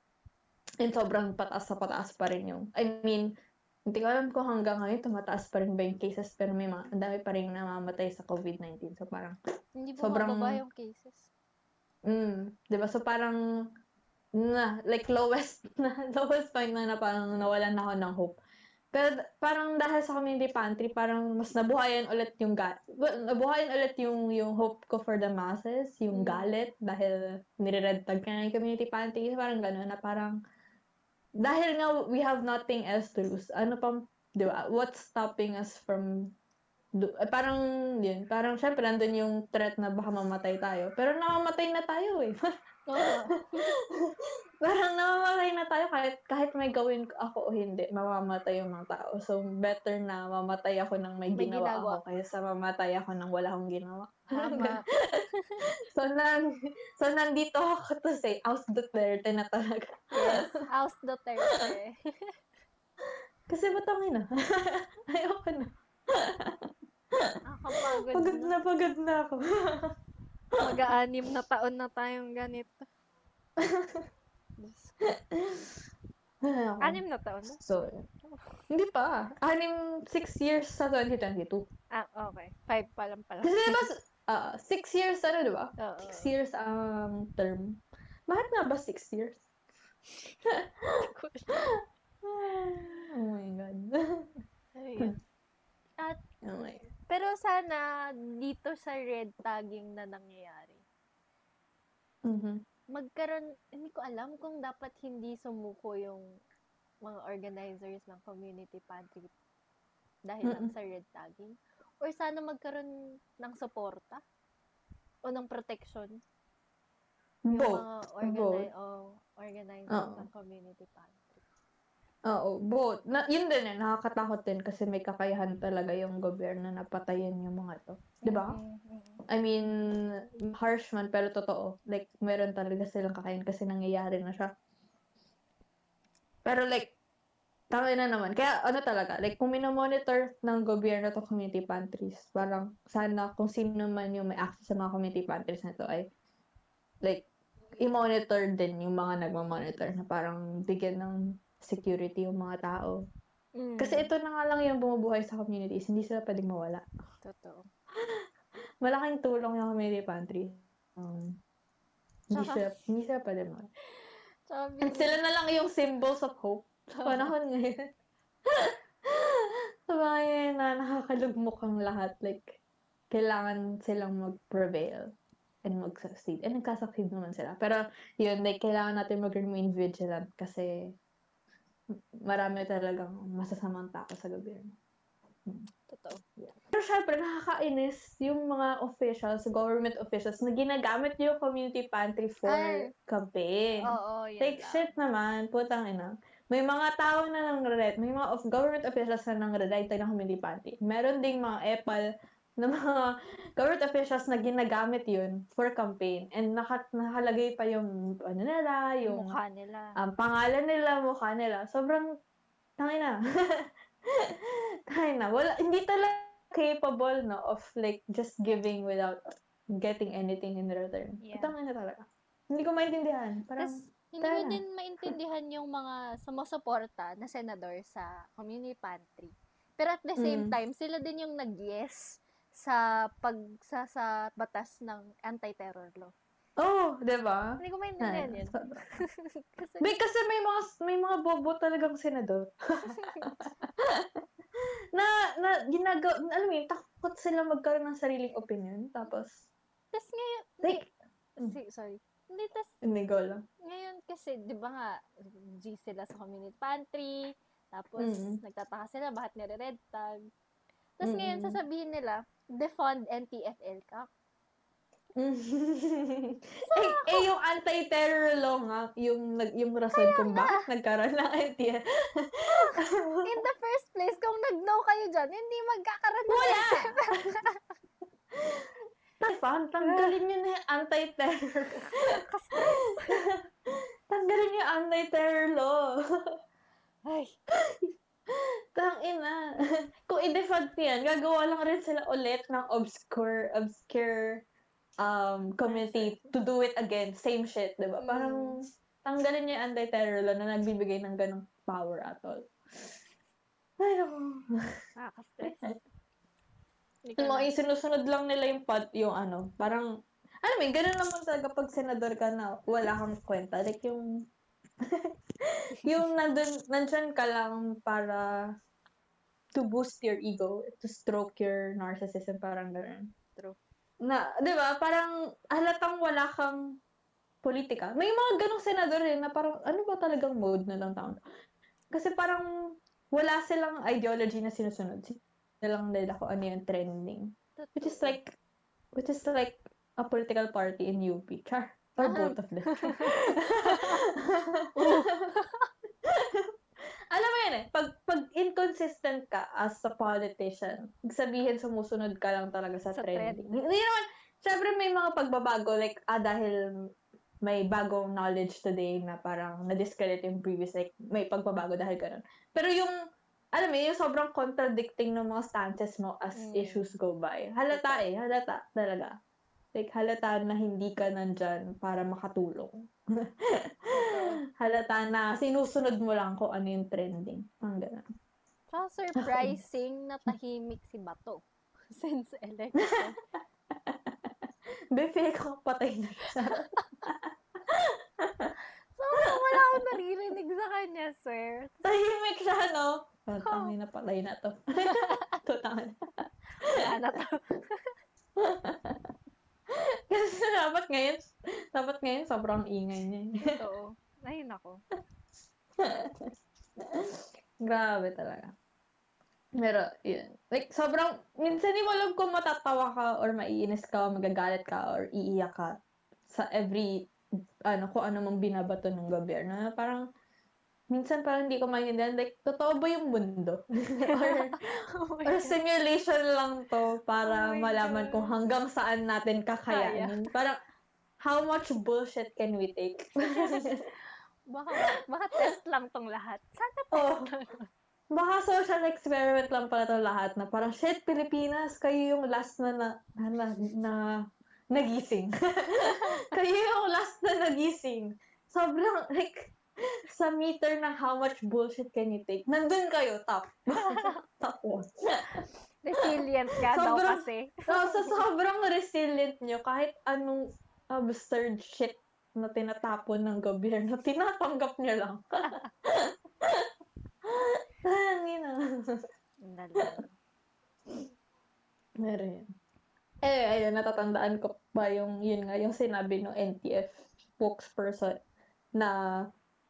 And sobrang pataas sa pataas pa rin yung, I mean, hindi ko alam kung hanggang ngayon tumataas pa rin ba yung cases, pero may mga, dami pa rin namamatay sa COVID-19. So, parang, Hindi sobrang- yung cases. Mm, 'di ba? So parang na like lowest [laughs] na lowest point na, na parang nawalan na ako ng hope. Pero parang dahil sa community pantry, parang mas nabuhayan ulit yung ga well, nabuhayan ulit yung yung hope ko for the masses, yung Mm. galit dahil nire-red tag ka yung community pantry, parang gano'n na parang dahil nga we have nothing else to lose. Ano pang 'di ba? What's stopping us from do, eh, parang yun, parang syempre nandun yung threat na baka mamatay tayo. Pero namamatay na tayo eh. [laughs] Oo. [laughs] parang namamatay na tayo kahit, kahit may gawin ako o hindi, mamamatay yung mga tao. So, better na mamatay ako ng may, May ginawa, ginagawa. ako kaysa mamatay ako ng wala akong ginawa. Tama. [laughs] so, nan, so, nandito ako to say, Aus Duterte na talaga. yes. [laughs] House Duterte. Kasi batangin na. Ayoko na. Nakakapagod Pagod na. na, pagod na ako. Mag-aanim na taon na tayong ganito. Anim na taon na? So, hindi pa. Anim, six years sa 2022. Ah, okay. Five pa lang pala. Kasi diba, uh, six years, ano diba? Oo. Six years ang term. Bakit nga ba six years? [laughs] oh my God. [laughs] At, oh my pero sana dito sa red tagging na nangyayari, Mhm. magkaroon, hindi ko alam kung dapat hindi sumuko yung mga organizers ng community pantry dahil lang Mm. sa red tagging. Or sana magkaroon ng suporta o ng protection yung Both. mga organi- o organizers Oo. ng community pantry. Oo, both. Na, yun din eh, nakakatakot din kasi may kakayahan talaga yung gobyerno na patayin yung mga to. Ba? Mm. I mean, harsh man, pero totoo. Like, meron talaga silang kakayahan kasi nangyayari na siya. Pero like, tama na naman. Kaya ano talaga, like kung minomonitor ng gobyerno to community pantries, parang sana kung sino man yung may access sa mga community pantries na to ay like, i-monitor din yung mga nagmamonitor na parang bigyan ng security yung mga tao. Mm, Kasi ito na nga lang yung bumubuhay sa communities, hindi sila pwedeng mawala. Totoo. [laughs] Malaking tulong yung community pantry. Um, hindi sila, hindi sila pwede mawala. Sabi, And sila na lang yung symbols of hope sa panahon ngayon. [laughs] sa mga ngayon na nakakalugmok ang lahat. Like, kailangan silang mag-prevail and mag-succeed. And nagkasucceed naman sila. Pero, yun, like, kailangan natin mag-remain vigilant kasi marami talagang masasamang tao sa gobyerno. Totoo. Pero syempre, nakakainis yung mga officials, government officials, na ginagamit yung community pantry for Ay. campaign. Oo, yan Take lang. shit naman, putang ina. May mga tao na nang red, may mga of government officials na nang red ng community pantry. Meron ding mga epal na mga [laughs] government officials na ginagamit yun for campaign. And naka, nakalagay pa yung ano nila, yung Mukha nila. ang pangalan nila, mukha nila. Sobrang tangina. [laughs] tangina. Wala, hindi talaga capable no of like just giving without getting anything in return. Yeah. Tangina talaga. Hindi ko maintindihan. Parang, hindi tara. din maintindihan yung mga sumusuporta na senador sa community pantry. Pero at the same Mm. time, sila din yung nag-yes sa pag sa, sa batas ng anti-terror law. oh, di ba? Hindi ko maintindihan yun. [laughs] Kasi, May, kasi may mga may mga bobo talagang senador. [laughs] na na ginagawa, alam mo yun, takot sila magkaroon ng sariling opinion. Tapos, tas ngayon, like, hindi, si- sorry. Hindi, tas hindi go lang. ngayon kasi, di ba nga, G sila sa community pantry, tapos Mm. nagtataka sila bakit nire-red tag. Tapos ngayon, Mm. sasabihin nila, defund NTFL ka. [laughs] eh, eh, yung anti-terror law nga, yung, yung rason kung bakit nagkaroon ng NTF. [laughs] In the first place, kung nag-no kayo dyan, hindi magkakaroon ng Wala! Tafan, [laughs] tanggalin nyo na yung anti-terror. tanggalin yung anti-terror law. Ay, Tang ina. [laughs] Kung i-defund yan, gagawa lang rin sila ulit ng obscure, obscure um, community to do it again. Same shit, di ba? Mm. Parang tanggalin niya yung anti-terror law na nagbibigay ng ganong power at all. Ay, naku. nakaka-stress. [laughs] Na- isinusunod lang nila yung pat, yung ano, parang, alam mo, yun, ganun naman talaga pag senador ka na wala kang kwenta. Like yung, [laughs] yung nandun, nandyan ka lang para to boost your ego, to stroke your narcissism, parang ganun. True. Na, di ba, parang halatang wala kang politika. May mga ganong senador rin na parang, ano ba talagang mode na lang taon? Kasi parang, wala silang ideology na sinusunod. Sila lang nila kung ano yung trending. Which is like, which is like a political party in UP. Char. Or Ah. both of them. Alam mo yun eh, pag, pag inconsistent ka as a politician, sabihin sumusunod ka lang talaga sa, Sa trending. Hindi naman, syempre may mga pagbabago, like, ah, dahil may bagong knowledge today na parang na-discredit yung previous, like, may pagbabago dahil ganun. Pero yung, alam mo, yung sobrang contradicting ng mga stances mo as Mm. issues go by. Halata eh, halata talaga. Like, halata na hindi ka nandyan para makatulong. [laughs] halata na sinusunod mo lang kung ano yung trending. Ang ganun. Tsaka surprising na tahimik si Bato [laughs] since election. [laughs] Befe ko patay na siya. So, wala akong naririnig sa kanya, sir. Tahimik siya, no? Oh, tangin na patay na to. to tangin. Wala na to. Kasi dapat ngayon, Dapat ngayon sobrang ingay niya. Totoo. Ay, nako. [laughs] Grabe talaga. Pero, yun. Like, sobrang, minsan mo alam kung matatawa ka or maiinis ka o magagalit ka or iiyak ka sa every, ano, kung ano mang binabato ng gobyerno. Na Parang, minsan parang hindi ko maintindihan, like, totoo ba yung mundo? [laughs] or, Oh [laughs] or simulation lang to para Oh malaman God. kung hanggang saan natin kakayanin. Parang, how much bullshit can we take? [laughs] Baka, baka test lang tong lahat. Sana Oh. test lang. Baka social experiment lang pala ito lahat na parang, shit, Pilipinas, kayo yung last na na, na, na, na nagising. kayo yung last na nagising. Sobrang, like, sa meter ng how much bullshit can you take, nandun kayo, top. [laughs] top. Resilient ka daw Sobrang- kasi. So, sa sobrang resilient nyo, kahit anong absurd shit na tinatapon ng gobyerno, tinatanggap nyo lang. [laughs] Tangina. Dalan. Meron. Eh, ayun, natatandaan ko pa yung, yun nga, yung sinabi ng NTF spokesperson na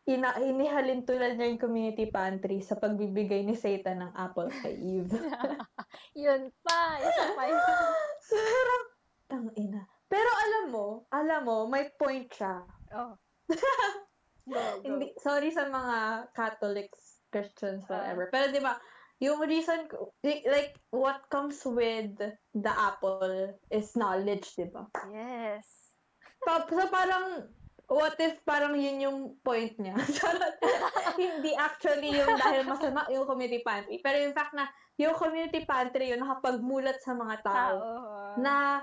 ina inihalin tulad niya yung community pantry sa pagbibigay ni Satan ng apple kay Eve. [laughs] Yun pa. Isa pa yun. [laughs] Sarap! Tang ina. Pero alam mo, alam mo, may point siya. Oh. [laughs] Go, go. Hindi, sorry sa mga Catholics, Christians, Ah. whatever. Pero di ba, yung reason, like, what comes with the apple is knowledge, di ba? Yes. Pa- so parang, what if parang yun yung point niya? [laughs] Charot. Hindi actually yung dahil masama yung community pantry. Pero in fact na, yung community pantry yun nakapagmulat sa mga tao Tao. na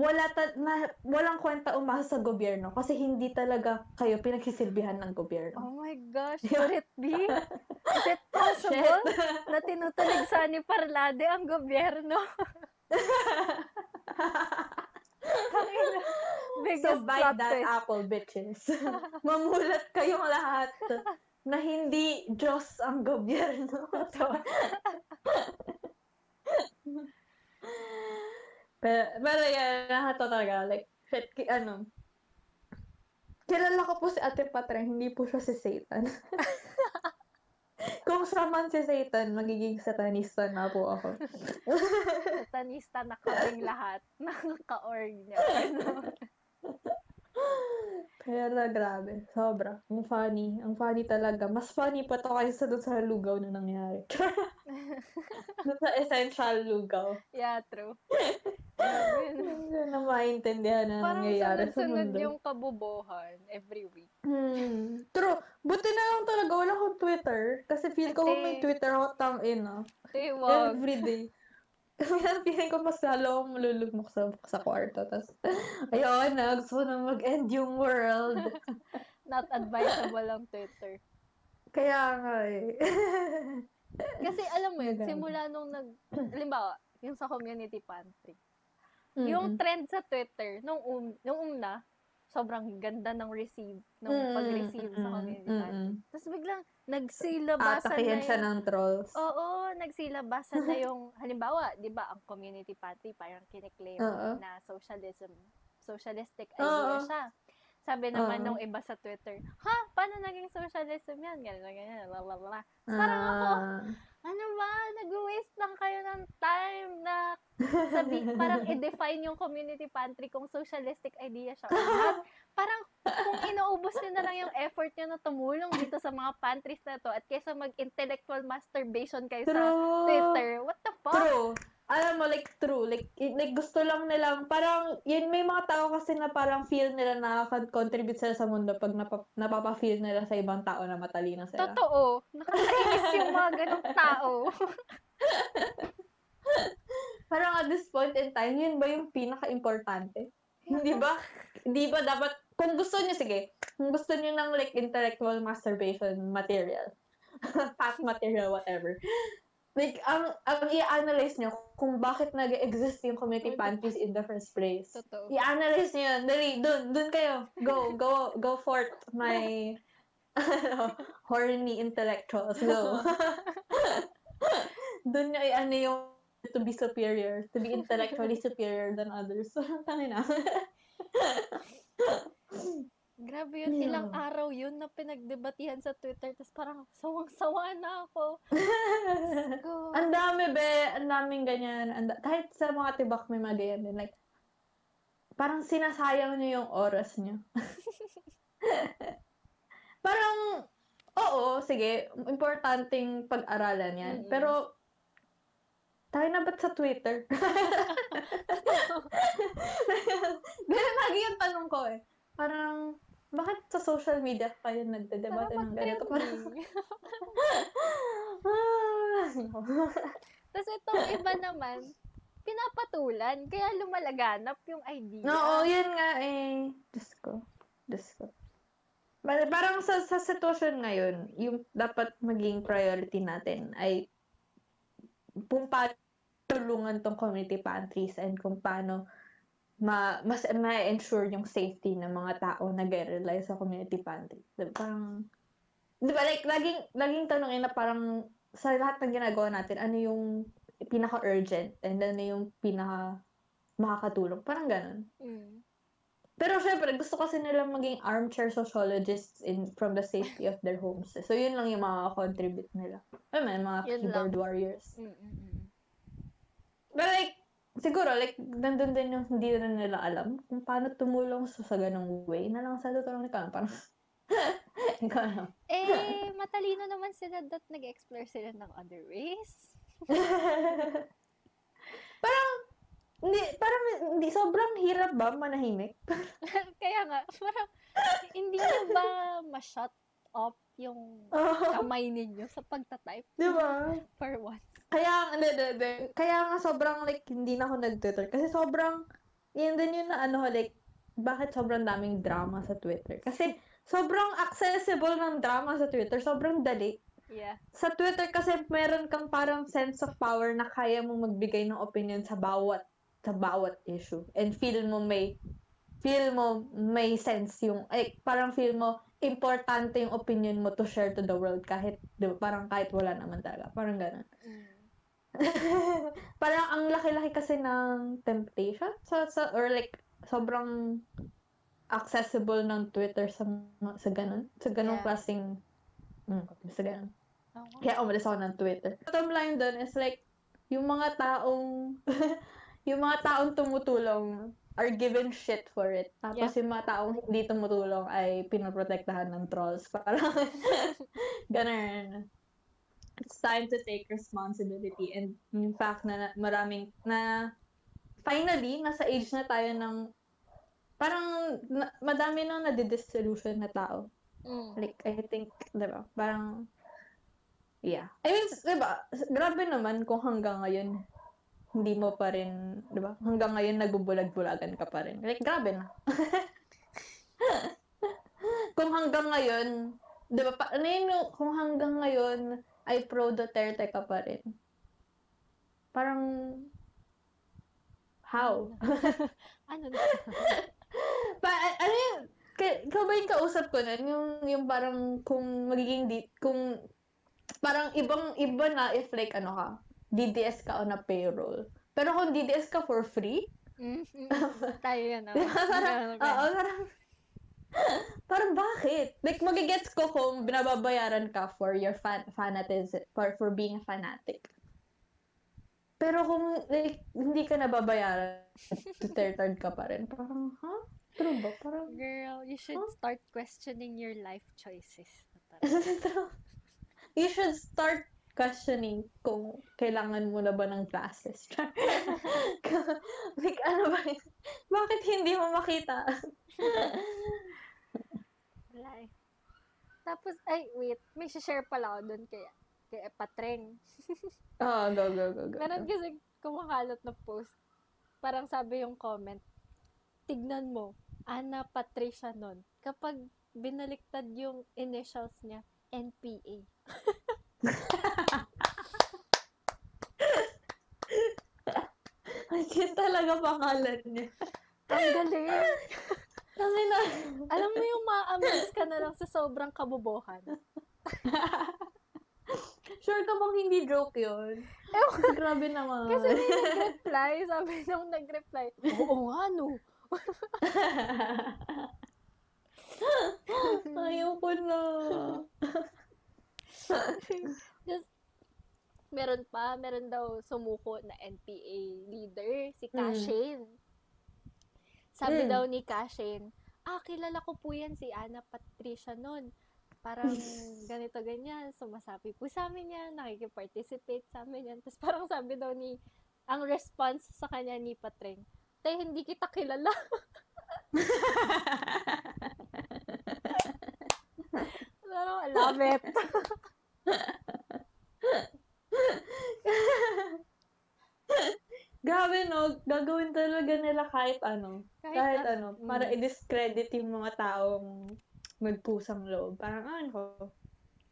wala ta- na walang kwenta umasa sa gobyerno kasi hindi talaga kayo pinagsisilbihan ng gobyerno. Oh my gosh, could it be? Is it [laughs] possible na tinutulig sa ni Parlade ang gobyerno? [laughs] Biggest so buy plot that twist. apple, bitches. [laughs] Mamulat kayong lahat na hindi Diyos ang gobyerno. [laughs] [laughs] Pero, pero yan, lahat to talaga. Like, shit, ki- ano, kilala ko po si Ate Patra, hindi po siya si Satan. Kung siya man si Satan, magiging satanista na po ako. Satanista na kaming lahat ng ka-org niya. Pero grabe, sobra. Ang funny. Ang funny talaga. Mas funny pa to kaysa doon sa lugaw na nangyari. [laughs] doon sa essential lugaw. yeah, true. [laughs] Hindi na maintindihan na Parang nangyayari sa mundo. yung kabubuhan every week. Hmm. True. Buti na lang talaga wala akong Twitter. Kasi feel ko kung may. Twitter ako, tang ina. Tiwag. Every day. Kaya feeling ko mas lalo akong malulugmok sa, sa kwarto. Tapos, [laughs] ayun na, gusto ko na mag-end yung world. [laughs] Not advisable ang Twitter. Kaya nga eh. Kasi alam mo yun, Maganda. simula nung nag, [clears throat] halimbawa, yung sa community pantry. Mm-mm. Yung trend sa Twitter, nung, um, nung una, sobrang ganda ng receive, nung Mm, pag-receive sa mm, community mm, mm. Tapos biglang, nagsilabasan na Atakihan siya yung, ng trolls. oo, nagsilabasan na [laughs] yung, halimbawa, di ba, ang community pantry, parang kiniklaim Oo. na socialism, socialistic Oo. idea siya. Sabi naman Oo. nung iba sa Twitter, ha, paano naging socialism yan? Ganyan, ganyan, la la la. parang ako, Ah. ano ba, nag-waste lang kayo ng time na sabi, [laughs] parang i-define yung community pantry kung socialistic idea siya. [laughs] Parang kung inaubos nyo na lang yung effort nyo na tumulong dito sa mga pantries na to at kaysa mag-intellectual masturbation kayo sa True. Twitter, what the fuck? True. Alam mo, like, true. Like, like gusto lang nilang, parang, yun, may mga tao kasi na parang feel nila na contribute sila sa mundo pag napa, napapa-feel nila sa ibang tao na matalino sila. Totoo. Nakakainis yung mga ganong tao. [laughs] Parang at this point in time, yun ba yung pinaka-importante? Hindi ba? Hindi ba dapat, kung gusto niyo, sige, kung gusto niyo ng like intellectual masturbation material, [laughs] fat material, whatever, like, ang, ang i-analyze niyo kung bakit nag-exist yung community pantries in the first place. Totoo. I-analyze niyo yun. Dali, dun, dun kayo. Go, go, go forth, my ano, horny intellectuals. Go. [laughs] dun niyo i-ano yung to be superior, to be intellectually superior than others. [laughs] Tangin na. [laughs] Grabe yun, Yeah. ilang araw yun na pinagdebatihan sa Twitter. Tapos parang sawang-sawa na ako. [laughs] Ang dami, be. Ang daming ganyan. Ang da- kahit sa mga tibak may mga ganyan din. Like, parang sinasayang niyo yung oras niyo. [laughs] parang, oo, sige, importanteng pag-aralan yan. Mm-mm. Pero, tayo na ba't sa Twitter? [laughs] Ganun lagi yung tanong ko eh. Parang, bakit sa social media kayo nagdedebate ng ganito? [laughs] Tapos itong iba naman, pinapatulan. Kaya lumalaganap yung idea. Oo, yun nga eh. Diyos ko. Diyos ko. Par- Parang sa, sa sitwasyon ngayon, yung dapat maging priority natin ay kung paano tulungan tong community pantries and kung paano ma, mas ma-ensure yung safety ng mga tao na rely sa community pantry. Diba? Parang, di ba, like, laging, laging tanongin na parang sa lahat ng ginagawa natin, ano yung pinaka-urgent and ano yung pinaka makakatulong. Parang ganun. Mm. Pero syempre, gusto kasi nila maging armchair sociologists in from the safety of their homes. So, yun lang yung makaka-contribute nila. I mean, mga Yun keyboard lang. warriors. Mm, mm, mm. But like, siguro, like, nandun din yung hindi na nila alam kung paano tumulong sa, sa ganong way na lang sa tutulong ni Kang. Parang, [laughs] ikaw alam. Eh, matalino naman sila that nag-explore sila ng other ways. [laughs] parang, hindi, parang, hindi, sobrang hirap ba manahimik? [laughs] Kaya nga, parang hindi nyo ba ma-shut up yung [laughs] kamay ninyo sa pagtatype Di ba? [laughs] for once? Kaya, hindi, hindi, hindi. Kaya nga sobrang like, hindi na ako nag-Twitter. Kasi sobrang, yun din yun na ano, like, bakit sobrang daming drama sa Twitter? Kasi sobrang accessible ng drama sa Twitter. Sobrang dali. Yeah. Sa Twitter kasi meron kang parang sense of power na kaya mo magbigay ng opinion sa bawat sa bawat issue. And feel mo may feel mo may sense yung eh, parang feel mo importante yung opinion mo to share to the world kahit di ba, parang kahit wala naman talaga. Parang ganun. Mm. [laughs] parang ang laki-laki kasi ng temptation sa, sa or like sobrang accessible ng Twitter sa sa ganun sa ganung Yeah. klaseng mm, sa ganun. Oo. Kaya umalis ako ng Twitter. Bottom line doon is like yung mga taong [laughs] yung mga taong tumutulong are given shit for it. Tapos yung mga taong hindi tumutulong ay pinoprotektahan ng trolls. [laughs] Parang ganun. It's time to take responsibility and yung fact na na- maraming na finally nasa age na tayo ng parang na, madami nang nadidisillusion na tao. Mm. Like, I think, di ba, parang, yeah. I mean, di ba, grabe naman kung hanggang ngayon, hindi mo pa rin, di ba, hanggang ngayon nagbubulag-bulagan ka pa rin. Like, grabe na. [laughs] kung hanggang ngayon, di ba, pa, ano yun, kung hanggang ngayon ay pro Duterte ka pa rin. Parang, how? [laughs] Ano na? [laughs] pa, ano yun, ka- ikaw ba yung kausap ko nun? Yung, yung parang kung magiging, di, kung parang ibang, iba na if like ano ka, DDS ka on a payroll. Pero kung DDS ka for free, Mm, mm, mm. Tayo yan. di ba? Parang, oo, parang, [laughs] parang bakit? Like, magigets ko kung binababayaran ka for your fan, fanatism, for, for being a fanatic. Pero kung like, hindi ka nababayaran, [laughs] two-third ka pa rin. Parang, ha? Huh? True ba? Parang, Girl, you should Huh? start questioning your life choices. [laughs] Parang, you should start questioning kung kailangan mo na ba ng glasses. [laughs] [laughs] like, ano ba yun? Bakit hindi mo makita? Wala eh. Tapos, ay, wait. May share pala ako doon kay, kay Patreng. oh, [laughs] go, go, go, go. Meron kasi kumakalot na post. Parang sabi yung comment, tignan mo, Ana Patricia nun. Kapag binaliktad yung initials niya, NPA. Ay, yun talaga pangalan niya. Ang galing! Kasi na, Alam mo yung ma-amaze ka na lang sa sobrang kabobohan. sure ka bang hindi joke yun? Ewan, Grabe naman. kasi may nag-reply, sabi nung nag-reply, oo nga no. [laughs] Ayoko na. Just, meron pa, meron daw sumuko na NPA leader, si Mm. Cashin. Sabi Mm. daw ni Cashin, ah, kilala ko po yan si Ana Patricia nun. Parang [laughs] ganito ganyan, sumasabi po sa amin yan, nakikipparticipate sa amin yan. Tapos parang sabi daw ni, ang response sa kanya ni Patreng, Tay, hindi kita kilala. [laughs] Pero I love it. [laughs] [laughs] Grabe no, gagawin talaga nila kahit ano. Kahit, na- ano, para Mm. i-discredit yung mga taong magpusang loob. Parang ano,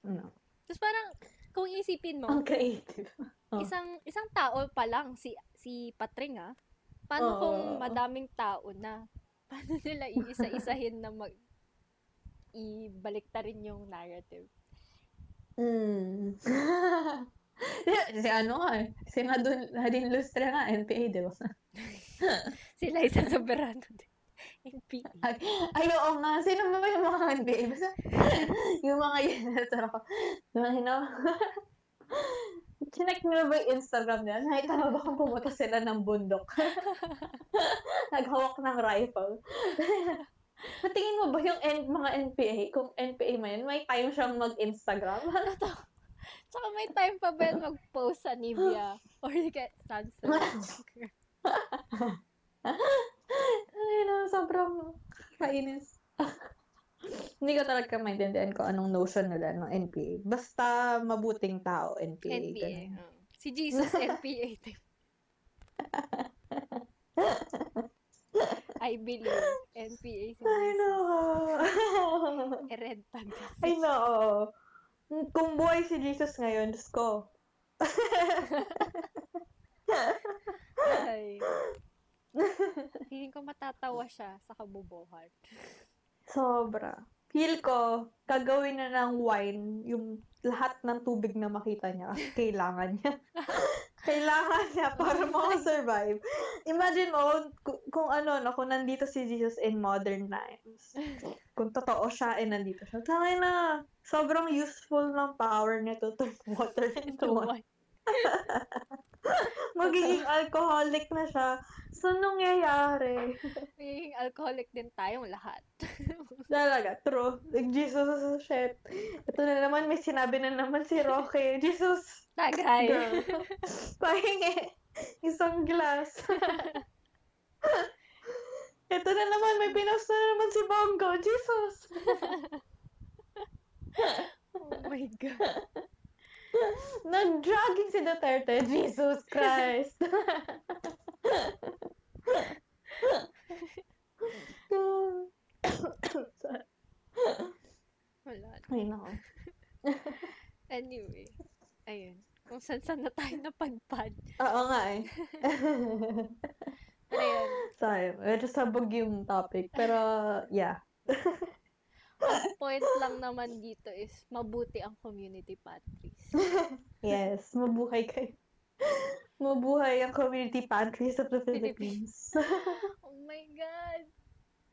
ano, Tapos parang, kung isipin mo, ang creative. [laughs] Oh. isang isang tao pa lang si si Patring ah. Paano Oo. kung madaming tao na? Paano nila iisa-isahin na mag ibalik ta rin yung narrative? Mm. si ano nga eh, si Nadun, Nadine Lustre nga, NPA, di ba? Sila isa soberano din. NPA. Ay, oo nga. Sino ba yung mga NBA? Basta, yung mga yun, ko. Yung mga hinaw. Chinek nyo ba yung Instagram nila? Nakita mo ba kung pumunta sila ng bundok? Naghawak ng rifle. Natingin mo ba yung N- mga NPA? Kung NPA man yun, may time siyang mag-Instagram? [laughs] Tsaka may time pa ba yan mag-post sa Nivea [laughs] or get sunset? [laughs] Ay, no, sobrang kainis. Hindi ko talaga maintindihan ko anong notion nila ng NPA. Basta mabuting tao, NPA. NPA. ganun. oo. Si Jesus NPA. I believe NPA si I know. A [laughs] red tag. I know. Kung buhay si Jesus ngayon, Diyos ko. Ay. Feeling ko matatawa siya sa kabubuhan. Sobra. Feel ko, gagawin na ng wine yung lahat ng tubig na makita niya. Kasi Kailangan niya. [laughs] Kailangan niya para makasurvive. Imagine mo, kung, kung ano, no, kung nandito si Jesus in modern times. Kung totoo siya, eh, nandito siya. Tangay na, sobrang useful ng power niya to turn [laughs] water into wine. [laughs] Magiging alcoholic na siya. So, nangyayari? Magiging alcoholic din tayong lahat. [laughs] Talaga, true. Like, Jesus, shit. Ito na naman, may sinabi na naman si Roque. [laughs] Jesus, Tagay. girl. Pahingi. Isang glass. [laughs] Ito na naman, may pinost na naman si Bongo. Jesus. Oh my God. [laughs] Nag-jogging si Duterte. Jesus Christ. Wala. Ay, nako. [laughs] Anyway. Ayun. Kung saan saan na tayo napadpad. Oo nga eh. [laughs] Pero yun. Sorry, medyo sabog yung topic. Pero, yeah. Point lang naman dito is mabuti ang community pantries. [laughs] Yes, mabuhay kayo. Mabuhay ang community pantries of the Philippines. [laughs] Oh my God!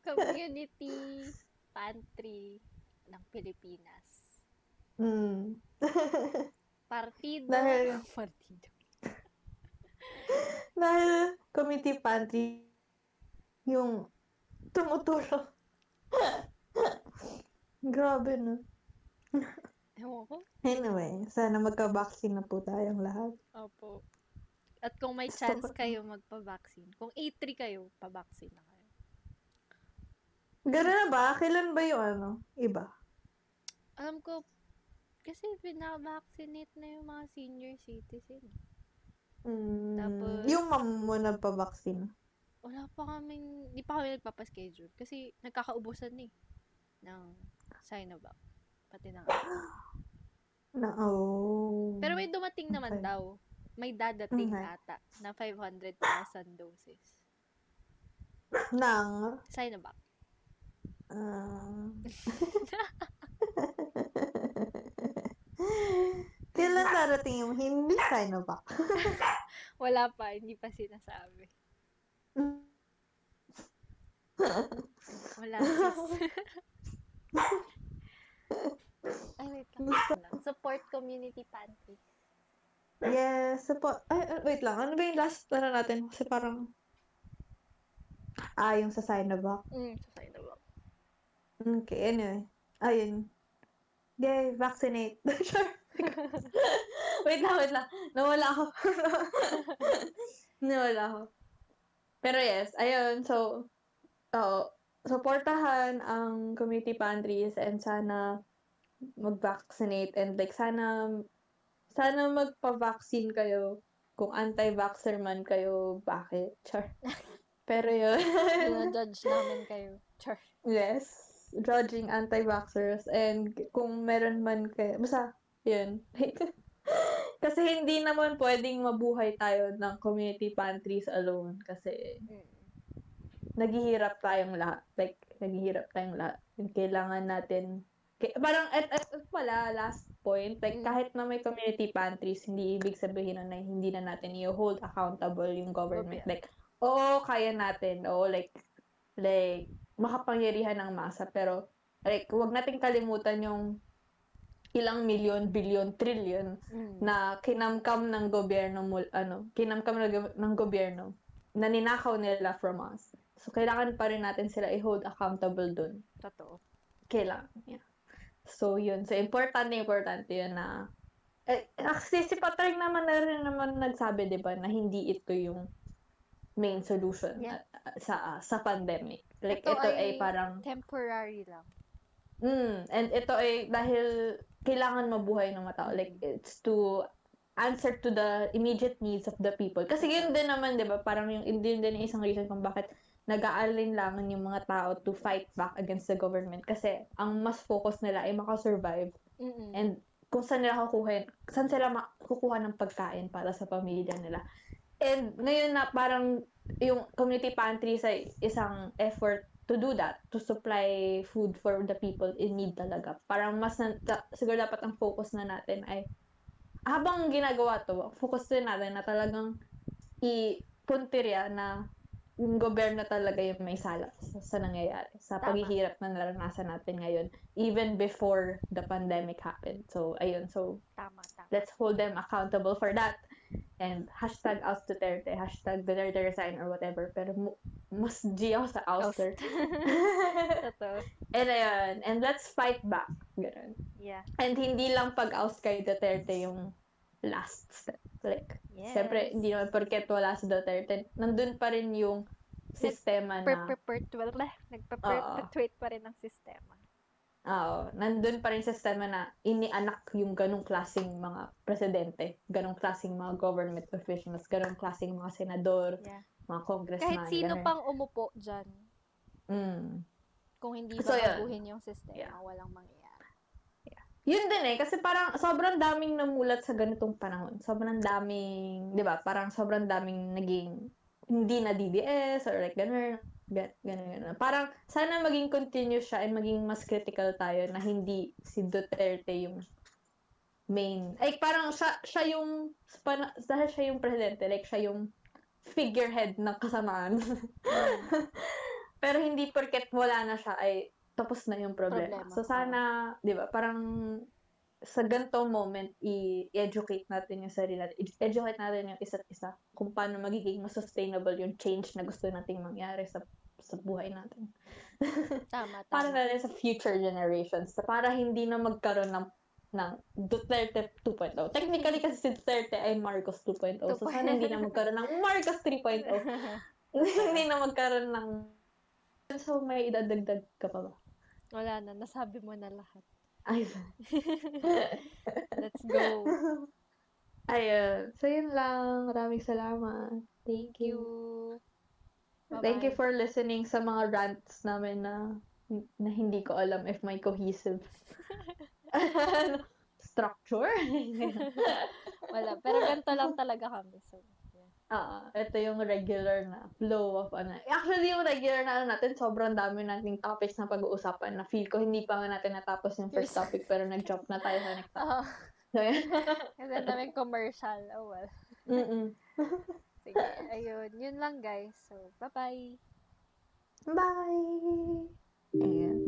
Community pantry ng Pilipinas. mm. [laughs] Partido. Dahil- Partido. Dahil community pantry yung tumutulong. [laughs] Grabe no. Ewan ko. Anyway, sana magka-vaccine na po tayong lahat. Opo. At kung may chance kayo magpa-vaccine, kung A3 kayo, pa-vaccine na kayo. Gano'n na ba? Kailan ba yung ano? Iba? Alam ko, kasi pinavaccinate na yung mga senior citizen. Mm, Tapos- yung mom mo nagpa-vaccine. Wala pa kaming, di pa kami nagpapaschedule. Kasi nagkakaubusan eh. Ng Sinovac. Pati ng [gasps] Na, oh. Pero may dumating naman Okay. daw. May dadating Okay. ata na 500,000 doses. [laughs] Nang, Sinovac. ah, [laughs] Kailan darating yung hindi Sinovac? [laughs] Wala pa, hindi pa sinasabi. Wala. [laughs] Ay, wait lang. Support community pantry. Yes, support. Ay, ay, wait lang. Ano ba yung last ano natin? Kasi parang... Ah, yung sa Sinovac. Mm, sa of Okay, anyway. Ayun. Yay, vaccinate. [laughs] sure. [laughs] wait lang, wait lang. Nawala ako. Nawala ako. Pero yes, ayun. So, oo. Supportahan ang community pantries and sana mag-vaccinate and like sana sana magpa-vaccine kayo kung anti-vaxxer man kayo, bakit? Char. [laughs] Pero yun. Dina-judge namin kayo. Char. Yes. Judging anti-vaxxers. And kung meron man kayo, basta, yun. [laughs] kasi hindi naman pwedeng mabuhay tayo ng community pantries alone. Kasi Mm. Naghihirap tayong lahat. Like, naghihirap tayong lahat. Yung kailangan natin, kay, parang, at, at, at pala, last point, like, Mm. kahit na may community pantries, hindi ibig sabihin na, na hindi na natin i-hold accountable yung government. Like, oo, kaya natin. Oo, like, like, makapangyarihan ng masa. Pero, like, wag nating kalimutan yung ilang milyon, bilyon, trillion Mm. na kinamkam ng gobyerno mul ano, kinamkam ng gobyerno na ninakaw nila from us. So, kailangan pa rin natin sila i-hold accountable dun. Totoo. Kailangan. Yeah. So, yun. So, importante, importante yun na eh, kasi si Patrick naman na rin naman nagsabi, di ba, na hindi ito yung main solution Yeah. sa uh, sa pandemic. Like, Ito ito, ay, ay parang Temporary lang. Mm, and ito ay dahil kailangan mabuhay ng mga tao. Like, it's to answer to the immediate needs of the people. Kasi yun din naman, di ba, parang yung, yun din yung isang reason kung bakit nag-aalinlangan yung mga tao to fight back against the government. Kasi ang mas focus nila ay makasurvive Mm-mm. and kung saan nila kukuha, saan sila kukuha ng pagkain para sa pamilya nila. And ngayon na parang yung community pantry sa isang effort to do that, to supply food for the people in need talaga. Parang mas na, ta- siguro dapat ang focus na natin ay habang ginagawa to, focus din natin na talagang i-puntirya na yung gobyerno talaga yung may sala sa, sa nangyayari, sa Tama. paghihirap na naranasan natin ngayon, even before the pandemic happened. So, ayun. So, Tama, tama. let's hold them accountable for that. And hashtag oust Duterte, hashtag Duterte resign or whatever. Pero mu- mas G ako sa ouster. [laughs] Totoo. and ayun. And let's fight back. Ganun. Yeah. And hindi lang pag-oust kay Duterte yung last step. Like, Yes. siyempre, hindi naman porket wala si Duterte, nandun pa rin yung sistema na, Nagpa-perpetuate pa rin ang sistema. oo, nandun pa rin sistema na inianak yung ganong klaseng mga presidente, ganong klaseng mga government officials, ganong klaseng mga senador, Yeah. mga congressman. Kahit sino ganun. pang umupo dyan, Mm. kung hindi So, yun. babaguhin yung sistema, Yeah. walang mangyayari. Yun din eh, kasi parang sobrang daming namulat sa ganitong panahon. Sobrang daming, di ba, parang sobrang daming naging hindi na DDS or like gano'n, gano'n, gano'n. Parang sana maging continuous siya and maging mas critical tayo na hindi si Duterte yung main. Like parang siya, siya yung, dahil siya yung presidente, like siya yung figurehead ng kasamaan. [laughs] Pero hindi porket wala na siya ay tapos na yung problema. Problema, So sana, 'di ba, parang sa ganitong moment, i-educate natin yung sarili natin. I- Educate natin yung isa't isa kung paano magiging mas sustainable yung change na gusto nating mangyari sa sa buhay natin. [laughs] Tama, Para tama. na rin sa future generations. Para hindi na magkaroon ng ng Duterte 2.0. Technically kasi si Duterte ay Marcos 2.0. So sana hindi na magkaroon ng Marcos 3.0. [laughs] [laughs] hindi na magkaroon ng So may idadagdag ka pa ba? Wala na, nasabi mo na lahat. Ay, [laughs] Let's go. [laughs] ayun. So yun lang. Maraming salamat. Thank you. you. Thank you Bye-bye. for listening sa mga rants namin na na hindi ko alam if may cohesive [laughs] structure. Wala. Pero ganito lang talaga kami. So, Ah, ito yung regular na flow of ano. Actually, yung regular na ano natin, sobrang dami nating topics na pag-uusapan na feel ko hindi pa nga natin natapos yung first topic pero nag-jump na tayo sa next topic. Oo. So, yan. [laughs] Kasi daming commercial. Oh, well. Mm-mm. [laughs] Sige. Ayun. Yun lang, guys. So, bye-bye. Bye! Ayan.